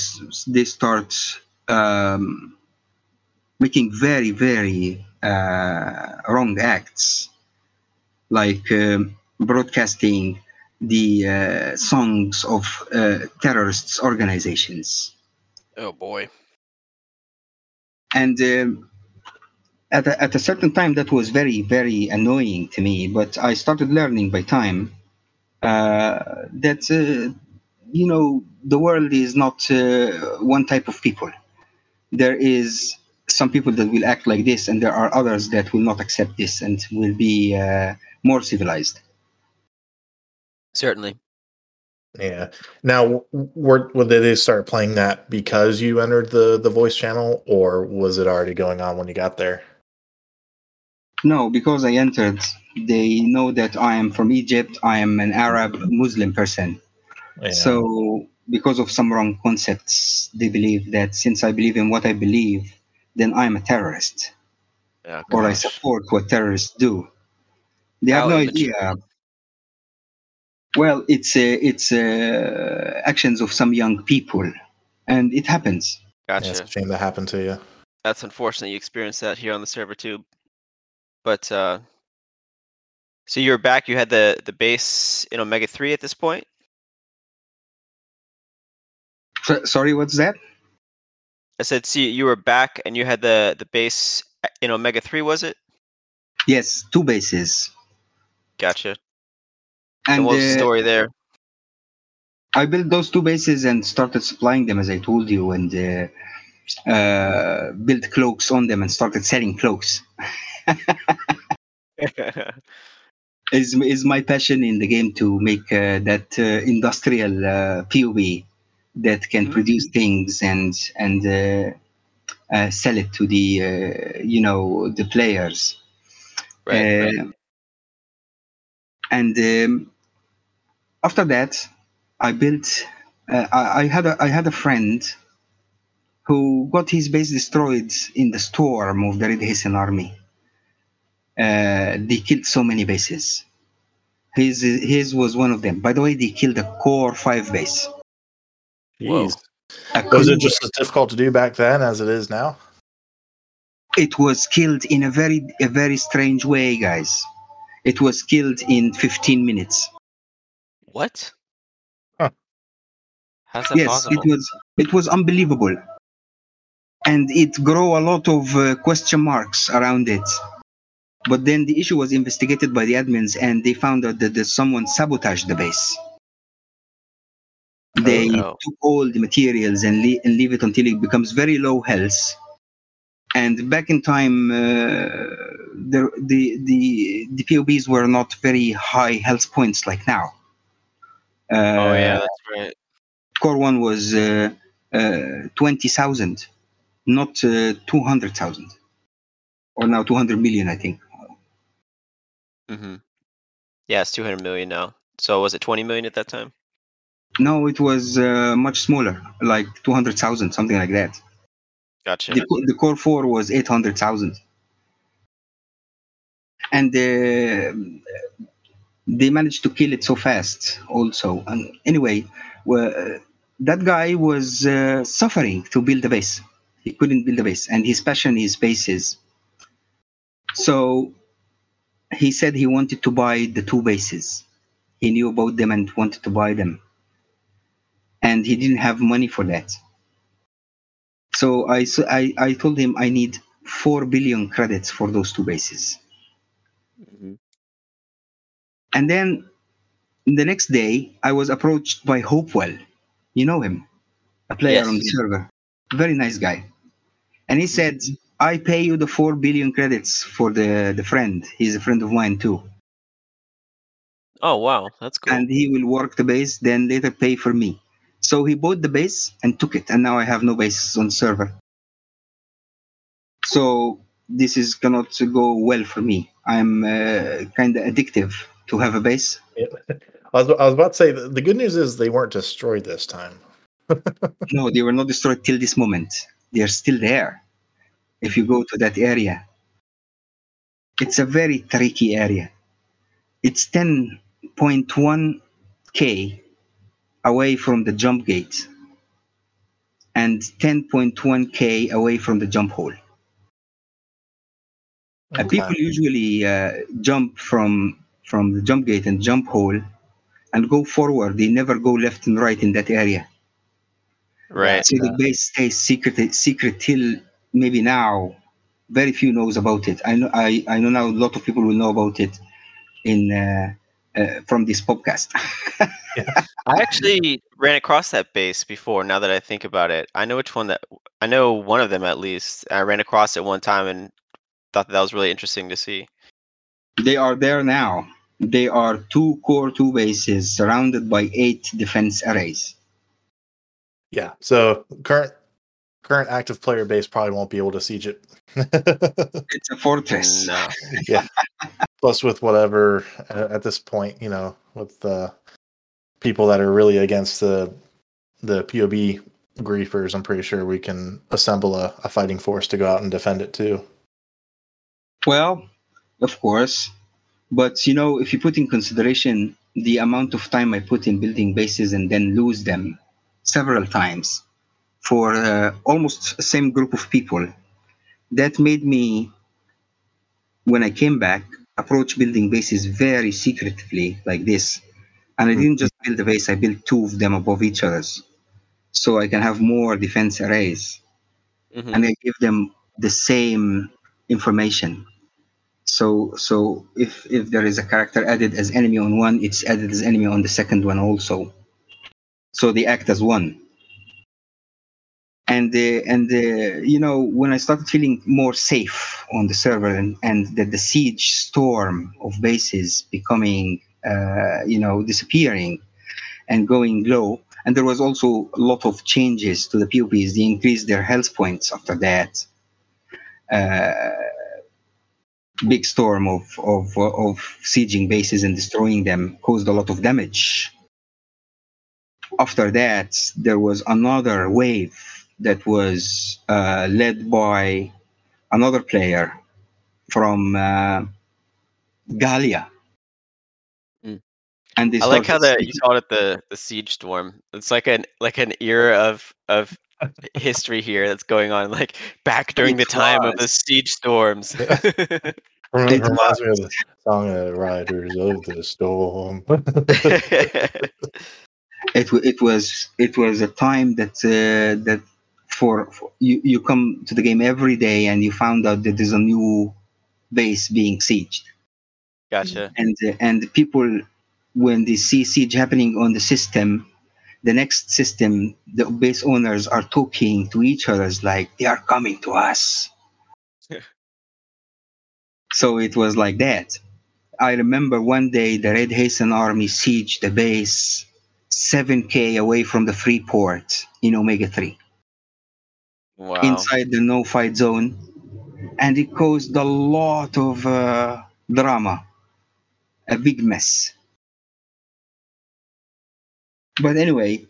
they start um, making very very uh, wrong acts, like um, broadcasting the uh, songs of uh, terrorists organizations Oh boy. And um, at a, at a certain time that was very very annoying to me but i started learning by time uh, that uh, you know the world is not uh, one type of people there is some people that will act like this and there are others that will not accept this and will be uh, more civilized Certainly. Yeah. Now, were, were they they start playing that because you entered the the voice channel, or was it already going on when you got there? no because i entered they know that i am from egypt i am an arab muslim person Yeah. So, because of some wrong concepts, they believe that since I believe in what I believe, then I'm a terrorist Yeah. or I support what terrorists do. They have How no immature. idea. Well, it's uh, it's uh, actions of some young people, and it happens. Yeah, Gotcha. it's a shame that happened to you. That's unfortunate you experienced that here on the server too. But uh so you're back, you had the the base in Omega 3 at this point? So, sorry, what's that? I said see you were back and you had the the base in Omega 3 was it? Yes, two bases, Gotcha. And And what the uh, story there? I built those two bases and started supplying them as I told you, and uh, uh, built cloaks on them and started selling cloaks. is is my passion in the game to make uh, that uh, industrial uh, POB that can Mhm. produce things and and uh, uh, sell it to the uh, you know the players. right, right. And um, after that, I built. Uh, I, I had a I had a friend who got his base destroyed in the storm of the Red Hessian army. Uh, they killed so many bases. His his was one of them. By the way, they killed a core five base. Whoa. Was it just as difficult to do back then as it is now? It was killed in a very a very strange way, guys. It was killed in 15 minutes. What? Huh. How's that yes, possible? it was it was unbelievable, and it grew a lot of uh, question marks around it. But then the issue was investigated by the admins, and they found out that there's someone sabotaged the base. They no. took all the materials and, le- and leave it until it becomes very low health. And back in time, uh, the, the the the POBs were not very high health points like now. Uh, oh yeah, that's right. core one was uh, uh, 20,000, not uh, 200,000. Or now 200 million, I think. Mm-hmm. Yeah, it's 200 million now. So was it 20 million at that time? No, it was uh, much smaller, like 200,000, something like that. Gotcha. The, the core 4 was 800,000. And uh, they managed to kill it so fast, also. And anyway, well, that guy was uh, suffering to build a base. He couldn't build a base, and his passion is bases. So he said he wanted to buy the two bases. He knew about them and wanted to buy them. And he didn't have money for that. So I I told him I need 4 billion credits for those two bases. And then the next day, I was approached by Hopewell. You know him, a player Yes. on the server. Very nice guy. And he said, I pay you the four billion credits for the the friend. He's a friend of mine too, Oh wow, that's cool. and he will work the base, then later pay for me. So he bought the base and took it, and now I have no base on the server. So this is cannot go well for me. I'm uh, kind of addictive to have a base. I was, I was about to say the, good news is they weren't destroyed this time. No, they were not destroyed till this moment. They are still there. If you go to that area, it's a very tricky area. It's 10.1 k away from the jump gate and 10.1 k away from the jump hole. Uh, people usually uh, jump from from the jump gate and jump hole and go forward. They never go left and right in that area. right. So the base stays secret secret till maybe now. Very few knows about it. I know I, I know now a lot of people will know about it in uh, uh, from this podcast. I actually ran across that base before. Now that I think about it, I know which one that I know one of them at least. I ran across it one time and thought that, that was really interesting to see. they are there now. They are two core two bases surrounded by eight defense arrays. Yeah. So current current active player base probably won't be able to siege it. It's a fortress. No. yeah. Plus, with whatever uh, at this point, you know, with the people that are really against the the POB griefers, I'm pretty sure we can assemble a, a fighting force to go out and defend it too. Well, of course, but you know, if you put in consideration the amount of time I put in building bases and then lose them several times for uh, almost the same group of people, that made me, when I came back, approach building bases very secretively like this. And I didn't just build a base; I built two of them above each other's, so I can have more defense arrays Mhm. and I give them the same information. So so if if there is a character added as enemy on one, it's added as enemy on the second one also. So they act as one. And uh, and uh, you know when I started feeling more safe on the server and and that the siege storm of bases becoming uh, you know disappearing and going low, and there was also a lot of changes to the POBs. They increased their health points after that. Uh, big storm of, of of sieging bases and destroying them caused a lot of damage. After that, there was another wave that was uh, led by another player from uh, Gallia. Mm. And I like how the you called it the the siege storm. It's like an like an era of of history here that's going on, like back during the time of the siege storms. Rem- It reminds me of the song uh, "Riders of the Storm." it it was it was a time that uh, that for, for you you come to the game every day and you found out that there's a new base being sieged gotcha. and uh, and people when they see siege happening on the system the next system the base owners are talking to each other like they are coming to us. So it was like that. I remember one day the red Hessian army sieged the base 7k away from the free port in omega 3 Wow. inside the no fight zone. And it caused a lot of uh, drama. A big mess but anyway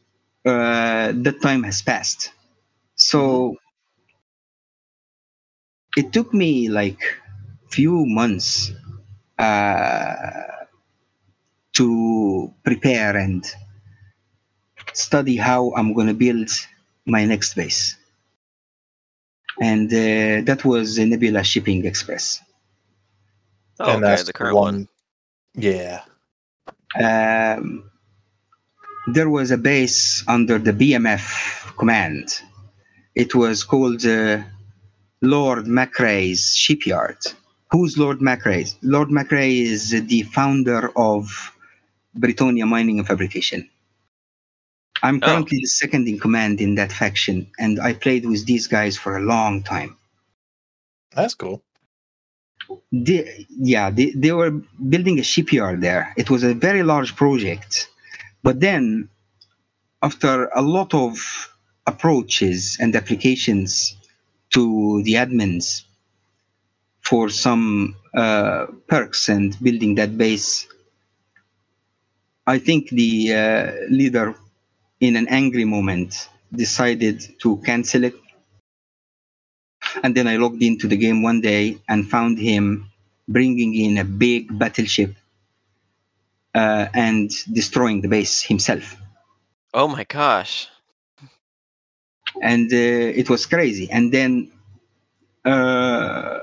uh, that time has passed so it took me like few months uh, to prepare and study how i'm going to build my next base and uh, that was the Nebula Shipping Express. Oh, and okay, that's the current one. Yeah. Um, there was a base under the BMF command. It was called uh, Lord Macrae's Shipyard. Who's Lord Macrae? Lord Macrae is the founder of Bretonia Mining and Fabrication. I'm Oh. currently the second in command in that faction, and I played with these guys for a long time. That's cool. They, yeah, they, they were building a shipyard there. It was a very large project. But then, after a lot of approaches and applications to the admins for some uh, perks and building that base, I think the uh, leader, in an angry moment, decided to cancel it. And then I logged into the game one day and found him bringing in a big battleship uh, and destroying the base himself. Oh my gosh. And uh, it was crazy. And then uh,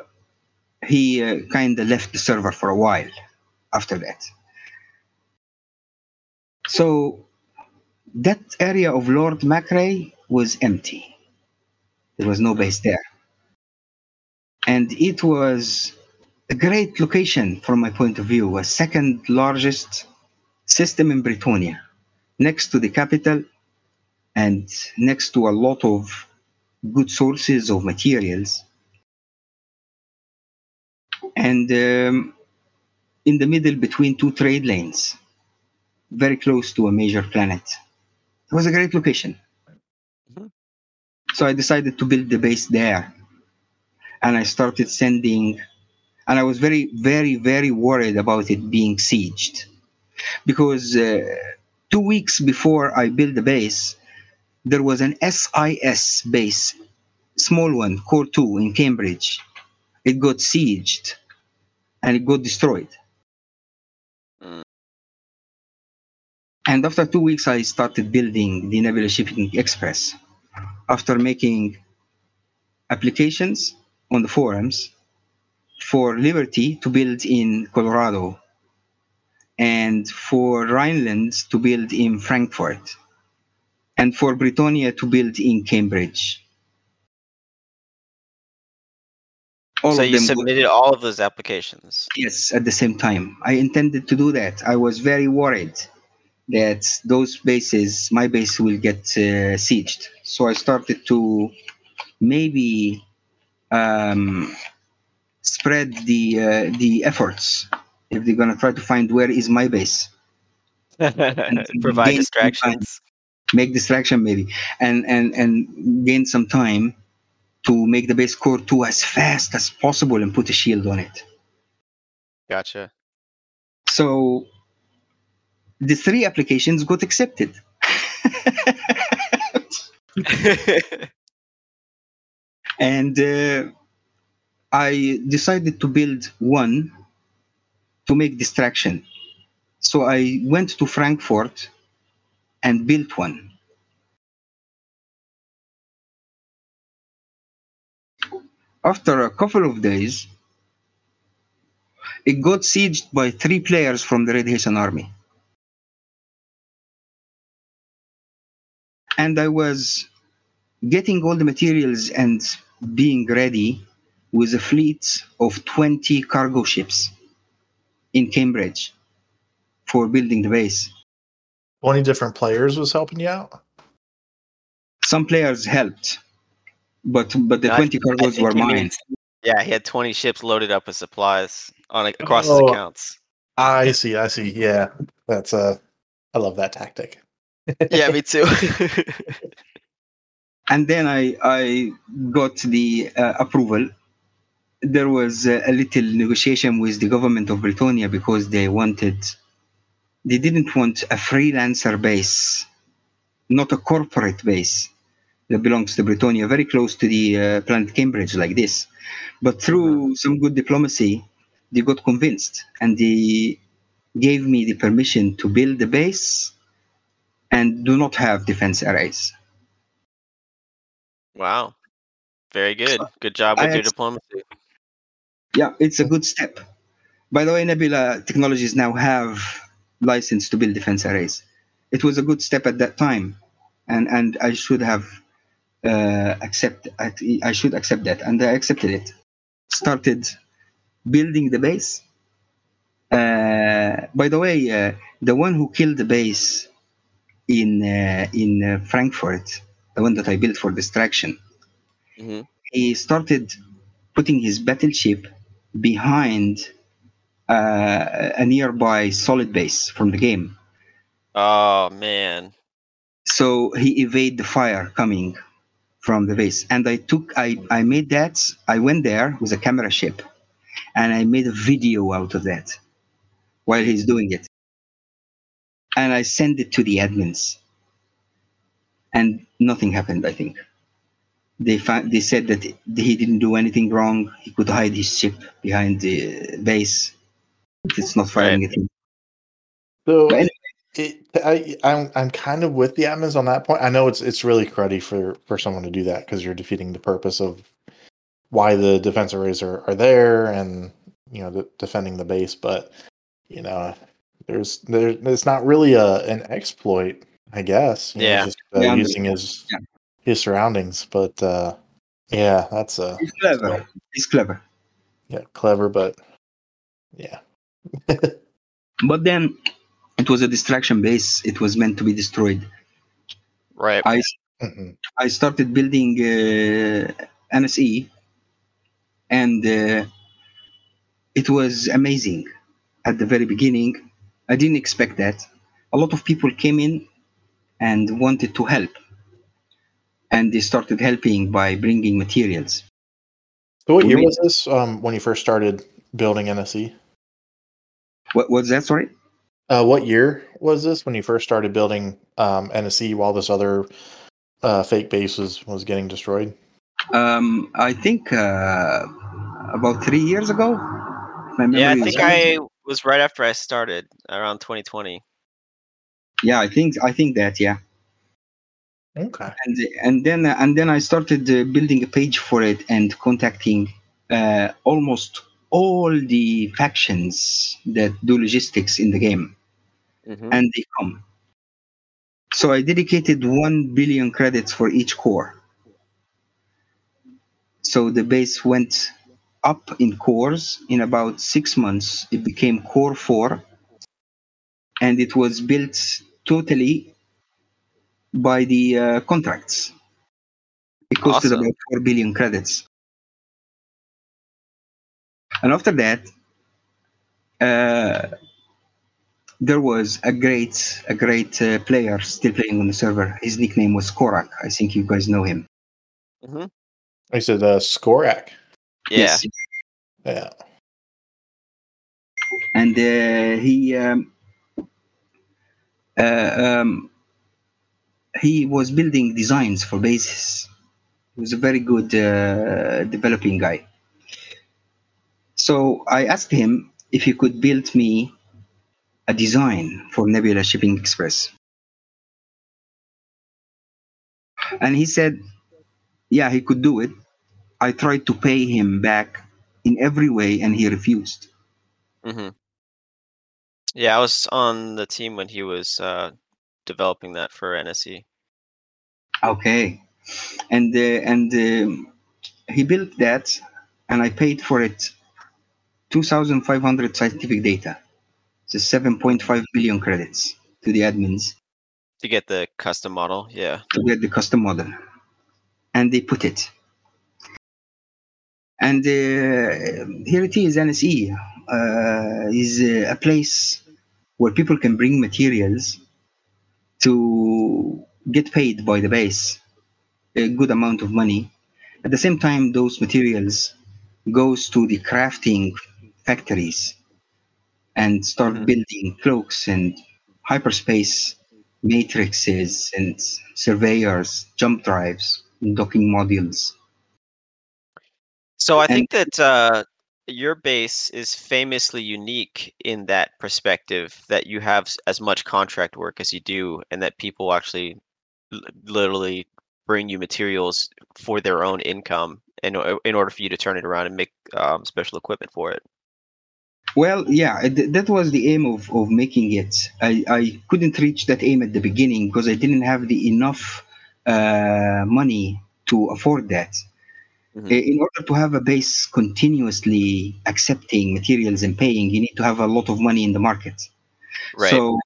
he uh, kind of left the server for a while after that. So that area of Lord Macrae was empty. There was no base there. And it was a great location from my point of view, a second largest system in Bretonia, next to the capital and next to a lot of good sources of materials. And um, in the middle between two trade lanes, very close to a major planet. It was a great location. Mhm. So I decided to build the base there. And I started sending, and I was very, very, very worried about it being sieged. Because uh, two weeks before I built the base, there was an SIS base, small one, Core 2 in Cambridge. It got sieged and it got destroyed. Mm. And after two weeks, I started building the Nebula Shipping Express. After making applications on the forums for Liberty to build in Colorado and for Rheinland to build in Frankfurt and for Bretonia to build in Cambridge. All so you them go- submitted all of those applications. Yes, at the same time. I intended to do that. I was very worried that those bases, my base, will get uh, sieged. So I started to maybe um, spread the uh, the efforts if they're gonna try to find where is my base, Provide distractions. make distraction maybe, and and and gain some time to make the base core two as fast as possible and put a shield on it. Gotcha. So the three applications got accepted. and uh, I decided to build one to make distraction. So I went to Frankfurt and built one. After a couple of days, it got sieged by three players from the Red Hessian army. And I was getting all the materials and being ready with a fleet of 20 cargo ships in Cambridge for building the base. 20 different players was helping you out. Some players helped, but but the No, 20 I cargoes think were he mine. means- yeah, he had 20 ships loaded up with supplies on across Oh. his accounts. I see. I see. Yeah. That's uh I love that tactic. Yeah, me too. and then I I got the uh, approval. There was a little negotiation with the government of Bretonia because they wanted, they didn't want a freelancer base, not a corporate base that belongs to Bretonia, very close to the uh, planet Cambridge, like this. But through some good diplomacy, they got convinced and they gave me the permission to build the base and do not have defense arrays. wow. Very good. Good job I with your ex- diplomacy. Yeah, it's a good step. By the way, Nebula Technologies now have license to build defense arrays. It was a good step at that time, and and I should have uh, accept. I, I should accept that, and I accepted it. Started building the base. Uh, by the way, uh, the one who killed the base in uh, in uh, Frankfurt, the one that I built for distraction, hmm he started putting his battleship behind uh, a nearby solid base from the game. Oh man. So he evade the fire coming from the base. And I took I, I made that I went there with a camera ship and I made a video out of that while he's doing it. And I sent it to the admins. And nothing happened, I think. They found, they said that he didn't do anything wrong. He could hide his ship behind the base. It's not firing Right. at. So anyway, it, I, I'm I'm kind of with the admins on that point. I know it's it's really cruddy for for someone to do that because you're defeating the purpose of why the defense arrays are, are there and you know de- defending the base. But you know, there's there it's not really a an exploit, I guess. you know, Yeah. just, uh, Yeah, using his yeah. His surroundings. But uh, yeah, that's uh he's clever. He's clever. yeah clever, but yeah. But then it was a distraction base. It was meant to be destroyed. Right. I Mhm. I started building uh, NSE, and uh, it was amazing at the very beginning. I didn't expect that. A lot of people came in and wanted to help, and they started helping by bringing materials. So what year was this um, when you first started building NSE? What was that? Sorry. Uh, what year was this when you first started building um, NSE while this other uh, fake base was, was getting destroyed? Um, I think uh, about three years ago. Yeah, I think. I was right after I started around 2020. Yeah, I think I think that. Yeah. Okay. and and then and then I started uh, building a page for it and contacting uh, almost all the factions that do logistics in the game, Mhm. and they come. So I dedicated one billion credits for each core. So the base went up in cores in about six months. It became core four, and it was built totally by the uh, contracts. It costed Awesome. about 4 billion credits. And after that, uh, there was a great, a great uh, player still playing on the server. His nickname was Korak. I think you guys know him. Mhm. I said uh, Skorak. Yeah. Yes. Yeah. and uh, he um, uh, um, he was building designs for bases. He was a very good uh, developing guy. So I asked him if he could build me a design for Nebula Shipping Express, and he said, "Yeah, he could do it." I tried to pay him back in every way, and he refused. hmm Yeah, I was on the team when he was uh, developing that for. NSE. Okay, and uh, and um, he built that, and I paid for it two thousand five hundred scientific data. It's point five billion credits to the admins to get the custom model. Yeah. to get the custom model, and they put it. And uh, here it is, NSE uh, is uh, a place where people can bring materials to get paid by the base a good amount of money. At the same time, those materials goes to the crafting factories and start Mhm. building cloaks and hyperspace matrices and surveyors, jump drives, and docking modules. So I And- think that uh, your base is famously unique in that perspective that you have as much contract work as you do, and that people actually literally bring you materials for their own income in, in order for you to turn it around and make um, special equipment for it. Well, yeah, th- that was the aim of, of making it. I, I couldn't reach that aim at the beginning because I didn't have the enough uh, money to afford that. Mhm. Uh, In order to have a base continuously accepting materials and paying, you need to have a lot of money in the market. Right. So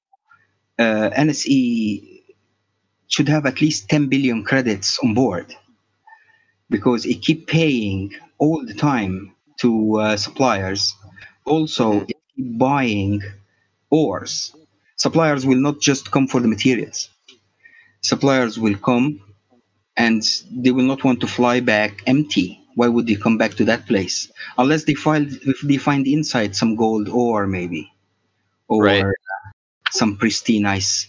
uh, NSE should have at least 10 billion credits on board. because it keep paying all the time to uh, suppliers. Also, it keep buying ores. Suppliers will not just come for the materials. Suppliers will come and they will not want to fly back empty. Why would they come back to that place unless they find if they find inside some gold ore maybe, or Right. some pristine ice.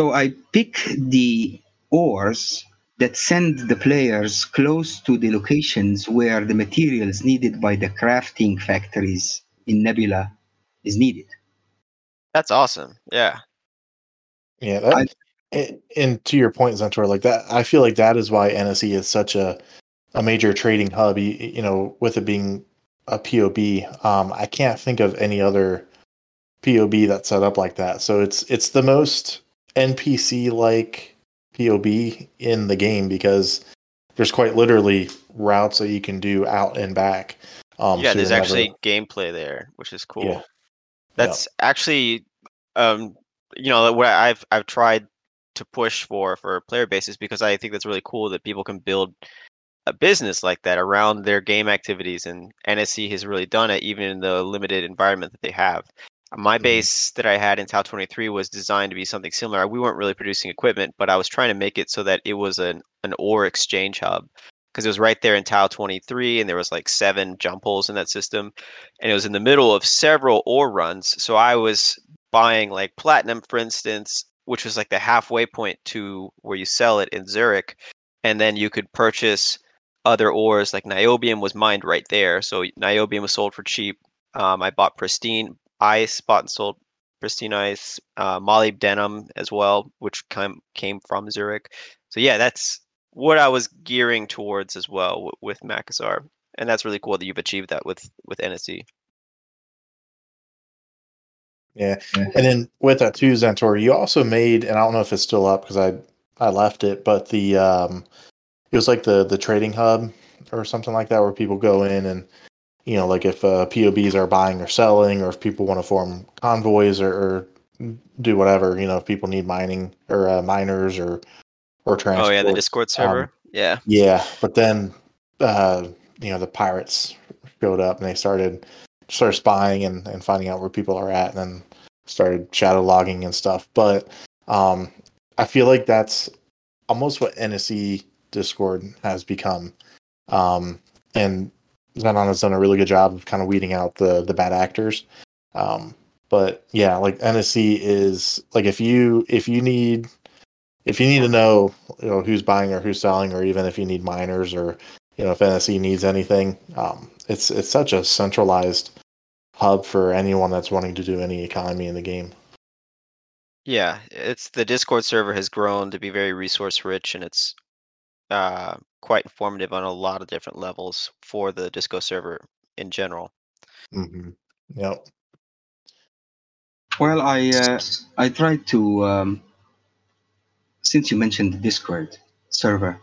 So I pick the ores that send the players close to the locations where the materials needed by the crafting factories in Nebula is needed. That's awesome. Yeah. Yeah, that, and, and to your point, Zentor, like that, I feel like that is why NSE is such a a major trading hub. You, you know, with it being a POB, um, I can't think of any other POB that's set up like that. So it's it's the most NPC like POB in the game because there's quite literally routes that you can do out and back. Um, yeah, there's never- actually gameplay there, which is cool. Yeah. That's actually, um, you know, what I've I've tried to push for for player bases because I think that's really cool that people can build a business like that around their game activities, and NSE has really done it, even in the limited environment that they have. My Mhm. base that I had in Tau 23 was designed to be something similar. We weren't really producing equipment, but I was trying to make it so that it was an an ore exchange hub because it was right there in Tau 23, and there was like seven jump holes in that system, and it was in the middle of several ore runs. So I was buying like platinum, for instance, which was like the halfway point to where you sell it in Zurich, and then you could purchase other ores like niobium was mined right there. So niobium was sold for cheap. Um, I bought pristine ice, bought and sold pristine ice, uh, molybdenum as well, which came came from Zurich. So yeah, that's what I was gearing towards as well w- with Makassar, and that's really cool that you've achieved that with with NSE. Yeah. And then with that too, Zentor, you also made, and I don't know if it's still up because I I left it, but the um, it was like the the trading hub or something like that where people go in and you know like if uh, POBs are buying or selling, or if people want to form convoys or, or do whatever, you know, if people need mining or uh, miners or or transport. Oh yeah, the Discord server. yeah. Yeah, but then uh, you know the pirates showed up and they started started spying and, and finding out where people are at, and then started shadow logging and stuff. But um, I feel like that's almost what NSE Discord has become, um, and Xenon has done a really good job of kind of weeding out the the bad actors. Um, but yeah, like NSE is like if you if you need if you need to know you know who's buying or who's selling or even if you need miners or you know if NSE needs anything um, it's it's such a centralized hub for anyone that's wanting to do any economy in the game Yeah, it's the Discord server has grown to be very resource rich and it's uh, quite informative on a lot of different levels for the Disco server in general. mm-hmm. yep Well, I uh, I tried to um, since you mentioned the Discord server,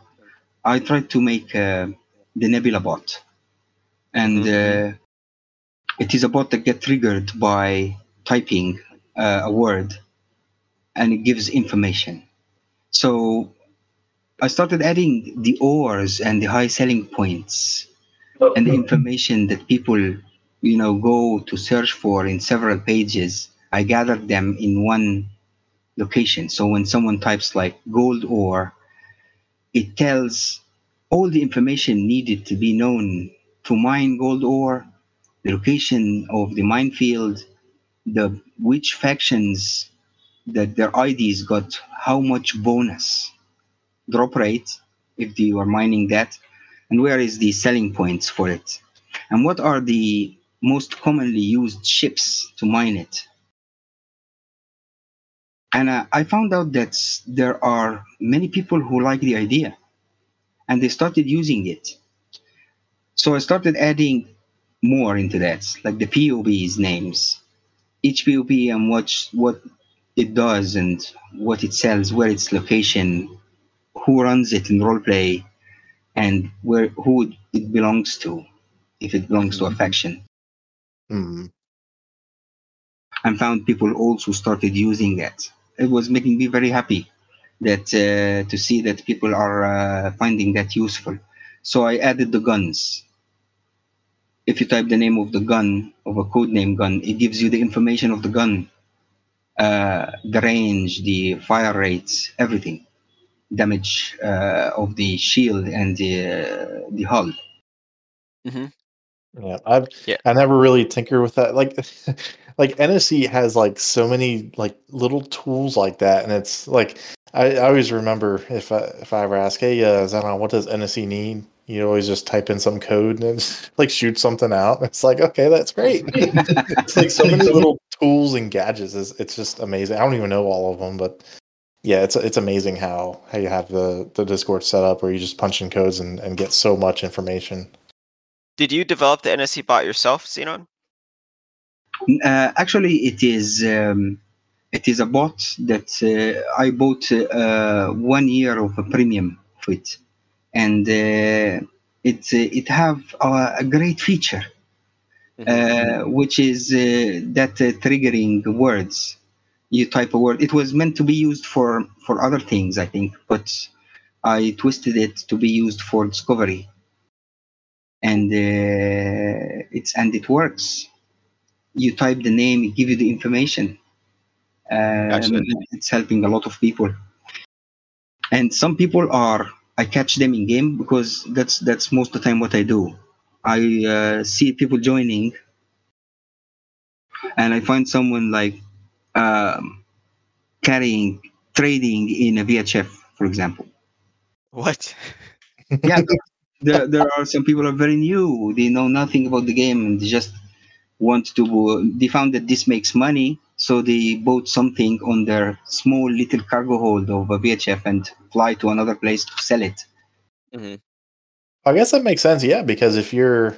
I tried to make uh, the Nebula bot, and uh, it is a bot that get triggered by typing uh, a word, and it gives information. So I started adding the ores and the high selling points and the information that people you know go to search for in several pages. I gathered them in one location. So when someone types like gold ore it tells all the information needed to be known to mine gold ore the location of the minefield the which factions that their ids got how much bonus drop rate if you are mining that and where is the selling points for it? And what are the most commonly used ships to mine it? And uh, i found out that there are many people who like the idea and they started using it. So i started adding more into that like the pob's names. Each pob and what what it does and what it sells where its location who runs it in role play and where who it belongs to if it belongs to a faction mm and found people also started using that. It was making me very happy that uh, to see that people are uh, finding that useful. So I added the guns. If you type the name of the gun of a code name gun, it gives you the information of the gun, uh, the range, the fire rates, everything, damage uh, of the shield and the uh, the hull. Yeah, I've Yeah. I never really tinker with that. Like like NSE has like so many like little tools like that, and it's like I, I always remember if I if I ever ask, hey, uh, Xenon, what does NSE need? You always just type in some code and it's like shoot something out. It's like okay, that's great. it's like so many little tools and gadgets. It's, it's just amazing. I don't even know all of them, but yeah, it's it's amazing how how you have the the Discord set up where you just punch in codes and, and get so much information. Did you develop the NSE bot yourself, Xenon? Uh, actually, it is um, it is a bot that uh, I bought uh, one year of a premium for it, and uh, it uh, it have a, a great feature, Mhm. uh, which is uh, that uh, triggering words. You type a word. It was meant to be used for for other things, I think, but I twisted it to be used for discovery, and uh, it's and it works you type the name, it give you the information. Um, It's helping a lot of people. And some people are, I catch them in game because that's that's most of the time what I do. I uh, see people joining, and I find someone like um, carrying trading in a VHF, for example. What? yeah, there, there are some people are very new. They know nothing about the game and they just want to. They found that this makes money, so they bought something on their small little cargo hold of a VHF and fly to another place to sell it. Mhm. I guess that makes sense, yeah, because if you're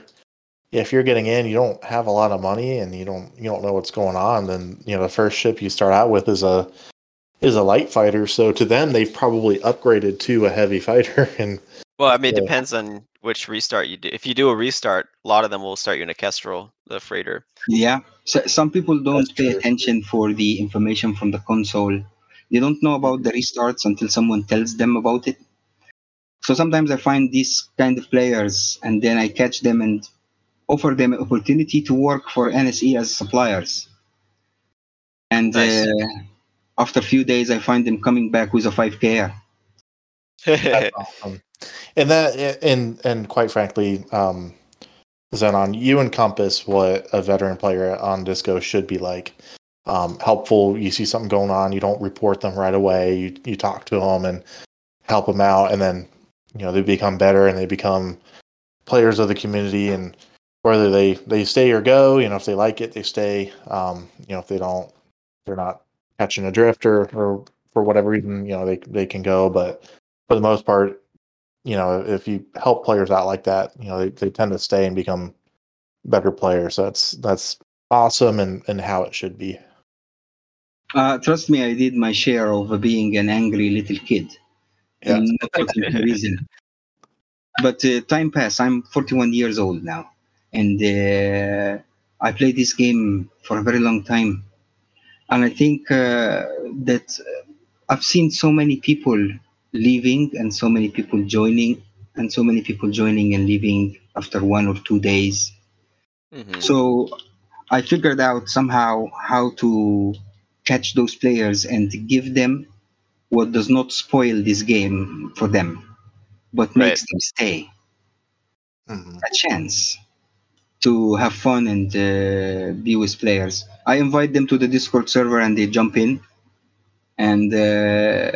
if you're getting in, you don't have a lot of money and you don't you don't know what's going on, then you know the first ship you start out with is a is a light fighter. So to them, they've probably upgraded to a heavy fighter, and Well, I mean, it Yeah. depends on which restart you do. If you do a restart, a lot of them will start you in a Kestrel, the freighter. Yeah, so, some people don't That's pay true. attention for the information from the console. They don't know about the restarts until someone tells them about it. So sometimes I find these kind of players, and then I catch them and offer them an opportunity to work for NSE as suppliers. And Nice. uh, after a few days, I find them coming back with a 5K. that's awesome. And that and and quite frankly, um, Xenon, you encompass what a veteran player on Disco should be like. Um, helpful. You see something going on, you don't report them right away. You you talk to them and help them out, and then you know they become better and they become players of the community. And whether they they stay or go, you know, if they like it, they stay. Um, you know, if they don't, they're not catching a drift or or for whatever reason, you know, they they can go. But for the most part, you know, if you help players out like that, you know, they, they tend to stay and become better players. So that's that's awesome and, and how it should be. Uh, trust me, I did my share of being an angry little kid. Yeah. And not for any reason. But uh, time passed. I'm 41 years old now, and uh, I played this game for a very long time. And I think uh, that uh, I've seen so many people leaving and so many people joining, and so many people joining and leaving after one or two days. Mhm. So I figured out somehow how to catch those players and give them what does not spoil this game for them, but makes them stay. Mhm. A chance to have fun and uh, be with players. I invite them to the Discord server and they jump in, and uh,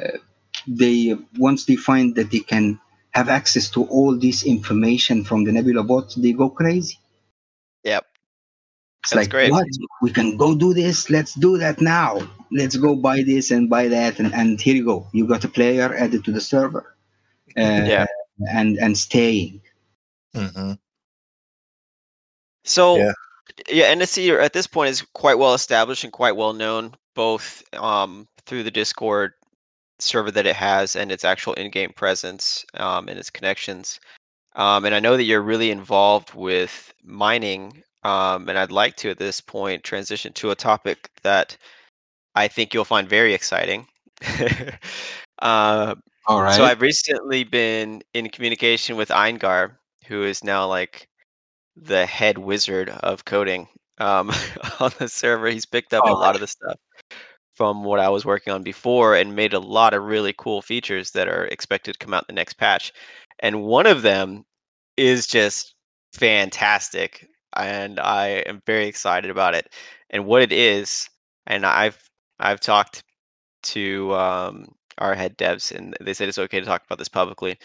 they once they find that they can have access to all this information from the Nebula bot, they go crazy. Yep. It's That's like, great. what? We can go do this. Let's do that now. Let's go buy this and buy that, and, and here you go. You got a player added to the server, uh, Yeah. and and staying. Mhm. So Yeah. yeah, NSE at this point is quite well established and quite well known, both um, through the Discord server that it has and its actual in-game presence um, and its connections. Um, and I know that you're really involved with mining, um, and I'd like to at this point transition to a topic that I think you'll find very exciting. Uh, All right. So I've recently been in communication with Eingar, who is now like the head wizard of coding um, on the server. He's picked up a lot of the stuff from what I was working on before and made a lot of really cool features that are expected to come out in the next patch. And one of them is just fantastic, and I am very excited about it. And what it is, and I've I've talked to um, our head devs, and they said it's okay to talk about this publicly,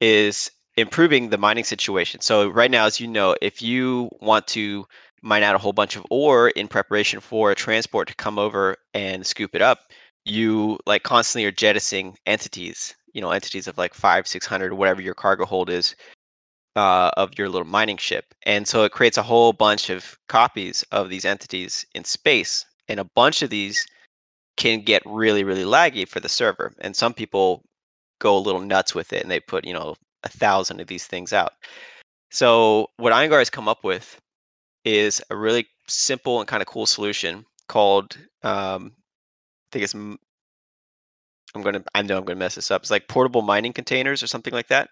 is improving the mining situation. So right now, as you know, if you want to mine out a whole bunch of ore in preparation for a transport to come over and scoop it up, you like constantly are jettisoning entities, you know, entities of like five, six hundred, whatever your cargo hold is, uh, of your little mining ship. And so it creates a whole bunch of copies of these entities in space. And a bunch of these can get really, really laggy for the server. And some people go a little nuts with it and they put, you know, a thousand of these things out. So what Eingar has come up with is a really simple and kind of cool solution called um, I think it's I'm gonna I know I'm gonna mess this up. It's like portable mining containers or something like that,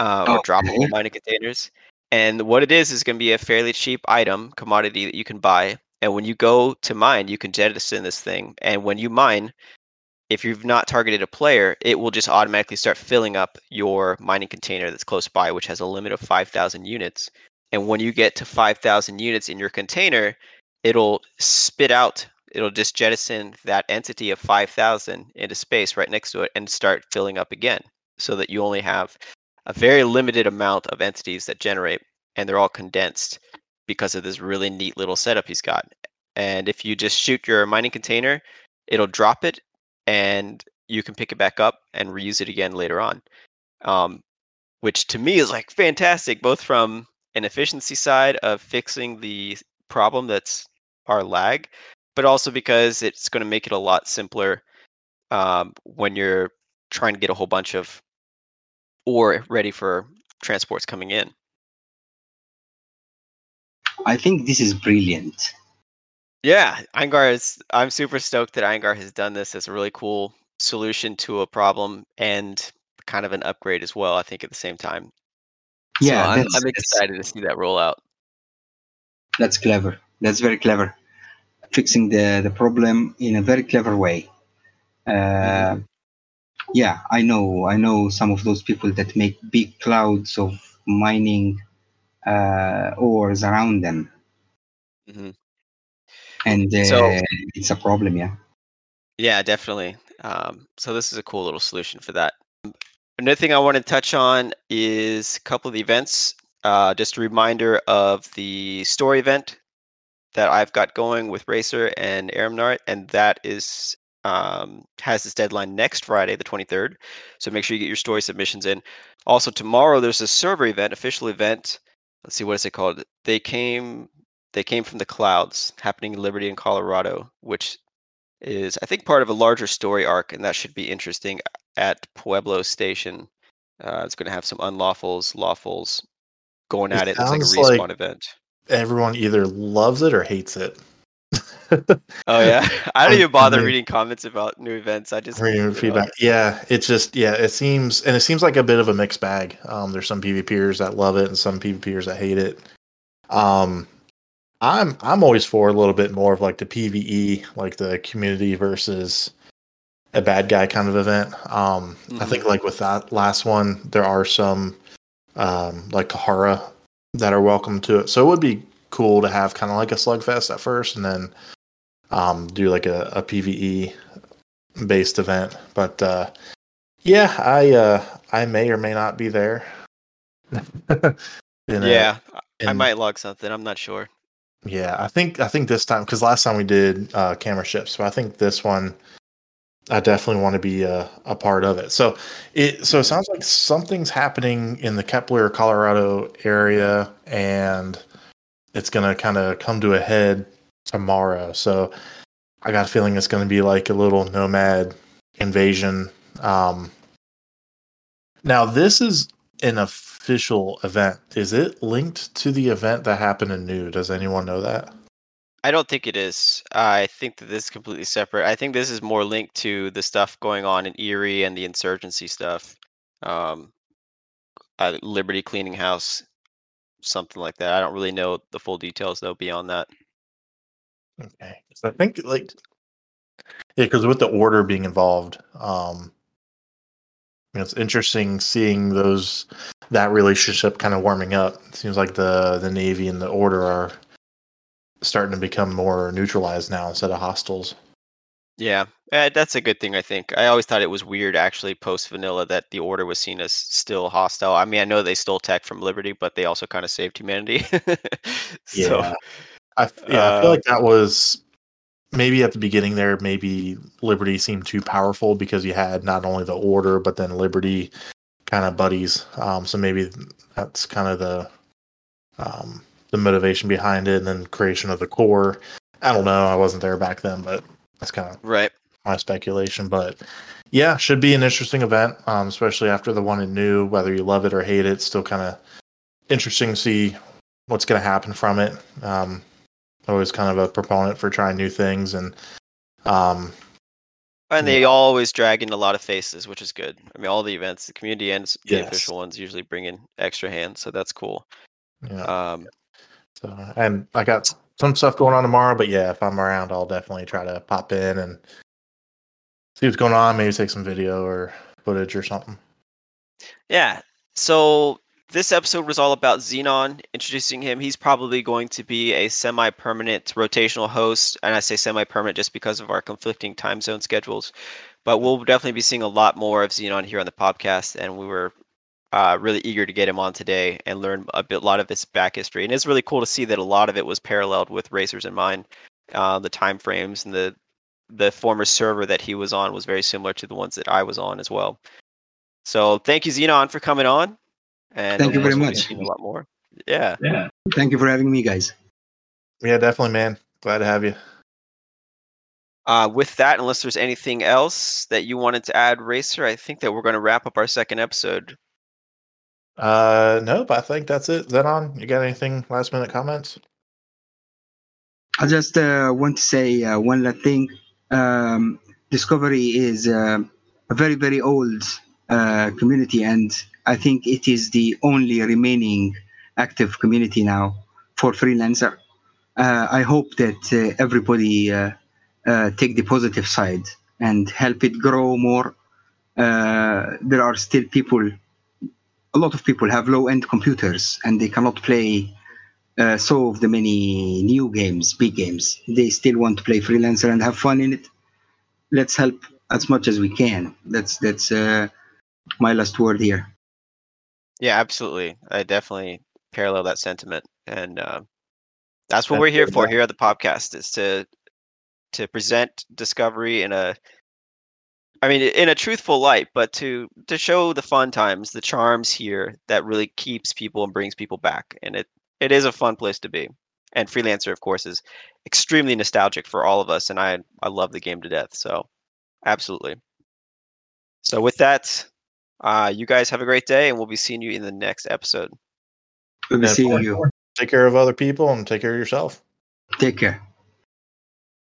uh, or Okay. droppable mining containers. And what it is is going to be a fairly cheap item commodity that you can buy. And when you go to mine, you can jettison this thing. And when you mine, if you've not targeted a player, it will just automatically start filling up your mining container that's close by, which has a limit of 5,000 units. And when you get to 5,000 units in your container, it'll spit out, it'll just jettison that entity of 5,000 into space right next to it and start filling up again so that you only have a very limited amount of entities that generate and they're all condensed because of this really neat little setup he's got. And if you just shoot your mining container, it'll drop it and you can pick it back up and reuse it again later on. Um, which to me is like fantastic, both from an efficiency side of fixing the problem that's our lag, but also because it's going to make it a lot simpler um, when you're trying to get a whole bunch of ore ready for transports coming in. I think this is brilliant. Yeah, Eingar is. I'm super stoked that Eingar has done this as a really cool solution to a problem and kind of an upgrade as well. I think at the same time. So Yeah, I'm, I'm excited to see that roll out. that's clever. That's very clever. Fixing the, the problem in a very clever way. Uh, yeah, I know. I know some of those people that make big clouds of mining uh, ores around them, hmm and uh, So- it's a problem. Yeah. Yeah, definitely. Um, so this is a cool little solution for that. Another thing I want to touch on is a couple of the events. Uh, just a reminder of the story event that I've got going with Racer and Aramnart, and that is um, has its deadline next Friday, the 23rd. So make sure you get your story submissions in. Also tomorrow, there's a server event, official event. Let's see what is it called. They came they came from the clouds, happening in Liberty in Colorado, which is I think part of a larger story arc, and that should be interesting at Pueblo Station. Uh, it's going to have some unlawfuls, lawfuls going at it. It's like a sounds like- respawn event. Everyone either loves it or hates it. Oh yeah, I don't even bother I'm- reading comments about new events. I just Reading feedback. Yeah, it's just yeah, it seems and it seems like a bit of a mixed bag. Um, there's some PvPers that love it and some PvPers that hate it. Um, I'm I'm always for a little bit more of like the PVE, like the community versus a bad guy kind of event. Um, I Mhm. think like with that last one, there are some um like Kahara that are welcome to it. So it would be cool to have kind of like a slugfest at first and then um do like a, a PVE based event. But uh yeah, I uh I may or may not be there. In a- Yeah, I in- might log something. I'm not sure. Yeah, I think I think this time because last time we did uh, camera ships, so I think this one I definitely want to be a, a part of it. So it so it sounds like something's happening in the Kepler, Colorado area, and it's gonna kind of come to a head tomorrow. So I got a feeling it's gonna be like a little nomad invasion. Um, now this is an official event. Is it linked to the event that happened in New? Does anyone know that? I don't think it is. I think that this is completely separate. I think this is more linked to the stuff going on in Erie and the insurgency stuff. Um, uh, Liberty Cleaning House, something like that. I don't really know the full details though beyond that. Okay. So I think like yeah, because with the order being involved, um, you know, it's interesting seeing those that relationship kind of warming up. It seems like the the Navy and the Order are starting to become more neutralized now instead of hostiles. Yeah, eh, that's a good thing. I think. I always thought it was weird, actually, post vanilla, that the Order was seen as still hostile. I mean, I know they stole tech from Liberty, but they also kind of saved humanity. so, Yeah. I yeah, I feel Uh, like that was maybe at the beginning there. Maybe Liberty seemed too powerful because you had not only the Order but then Liberty kind of buddies. Um, so maybe that's kind of the um, the motivation behind it, and then creation of the core. I don't know. I wasn't there back then, but that's kind of right. my speculation. But yeah, should be an interesting event, um, especially after the one in new. Whether you love it or hate it, still kind of interesting to see what's going to happen from it. Um, always kind of a proponent for trying new things, and um, And they always drag in a lot of faces, which is good. I mean, all the events, the community and the Yes. official ones usually bring in extra hands, so that's cool. yeah. Um, So, and I got some stuff going on tomorrow, but yeah, if I'm around, I'll definitely try to pop in and see what's going on. Maybe take some video or footage or something. Yeah. So this episode was all about Xenon, introducing him. He's probably going to be a semi permanent rotational host. And I say semi permanent just because of our conflicting time zone schedules. But we'll definitely be seeing a lot more of Xenon here on the podcast. And we were uh, really eager to get him on today and learn a bit, lot of his back history. And it's really cool to see that a lot of it was paralleled with Racers in mind. Uh, the time frames and the the former server that he was on was very similar to the ones that I was on as well. So thank you, Xenon, for coming on. And Thank you very much. A lot more. Yeah. Yeah. Thank you for having me, guys. Yeah, definitely, man. Glad to have you. Uh, with that, unless there's anything else that you wanted to add, Racer, I think that we're going to wrap up our second episode. Uh, nope, I think that's it. Is that on? You got anything last minute comments? I just uh, want to say uh, one last thing. Um, Discovery is uh, a very, very old uh, community, and I think it is the only remaining active community now for freelancer. Uh, I hope that uh, everybody uh, uh, take the positive side and help it grow more. There are still people, a lot of people have low-end computers, and they cannot play uh, so of the many new games, big games, they still want to play freelancer and have fun in it. Let's help as much as we can. That's that's uh, my last word here. Yeah, absolutely. I definitely parallel that sentiment, and uh, that's what That's we're here for yeah. here at the podcast is to to present Discovery in a, I mean, in a truthful light, but to to show the fun times, the charms here that really keeps people and brings people back, and it it is a fun place to be. And freelancer, of course, is extremely nostalgic for all of us, and I I love the game to death. So, absolutely. So with that, uh, you guys have a great day, and we'll be seeing you in the next episode. We'll be seeing you. Take care of other people and take care of yourself. Take care.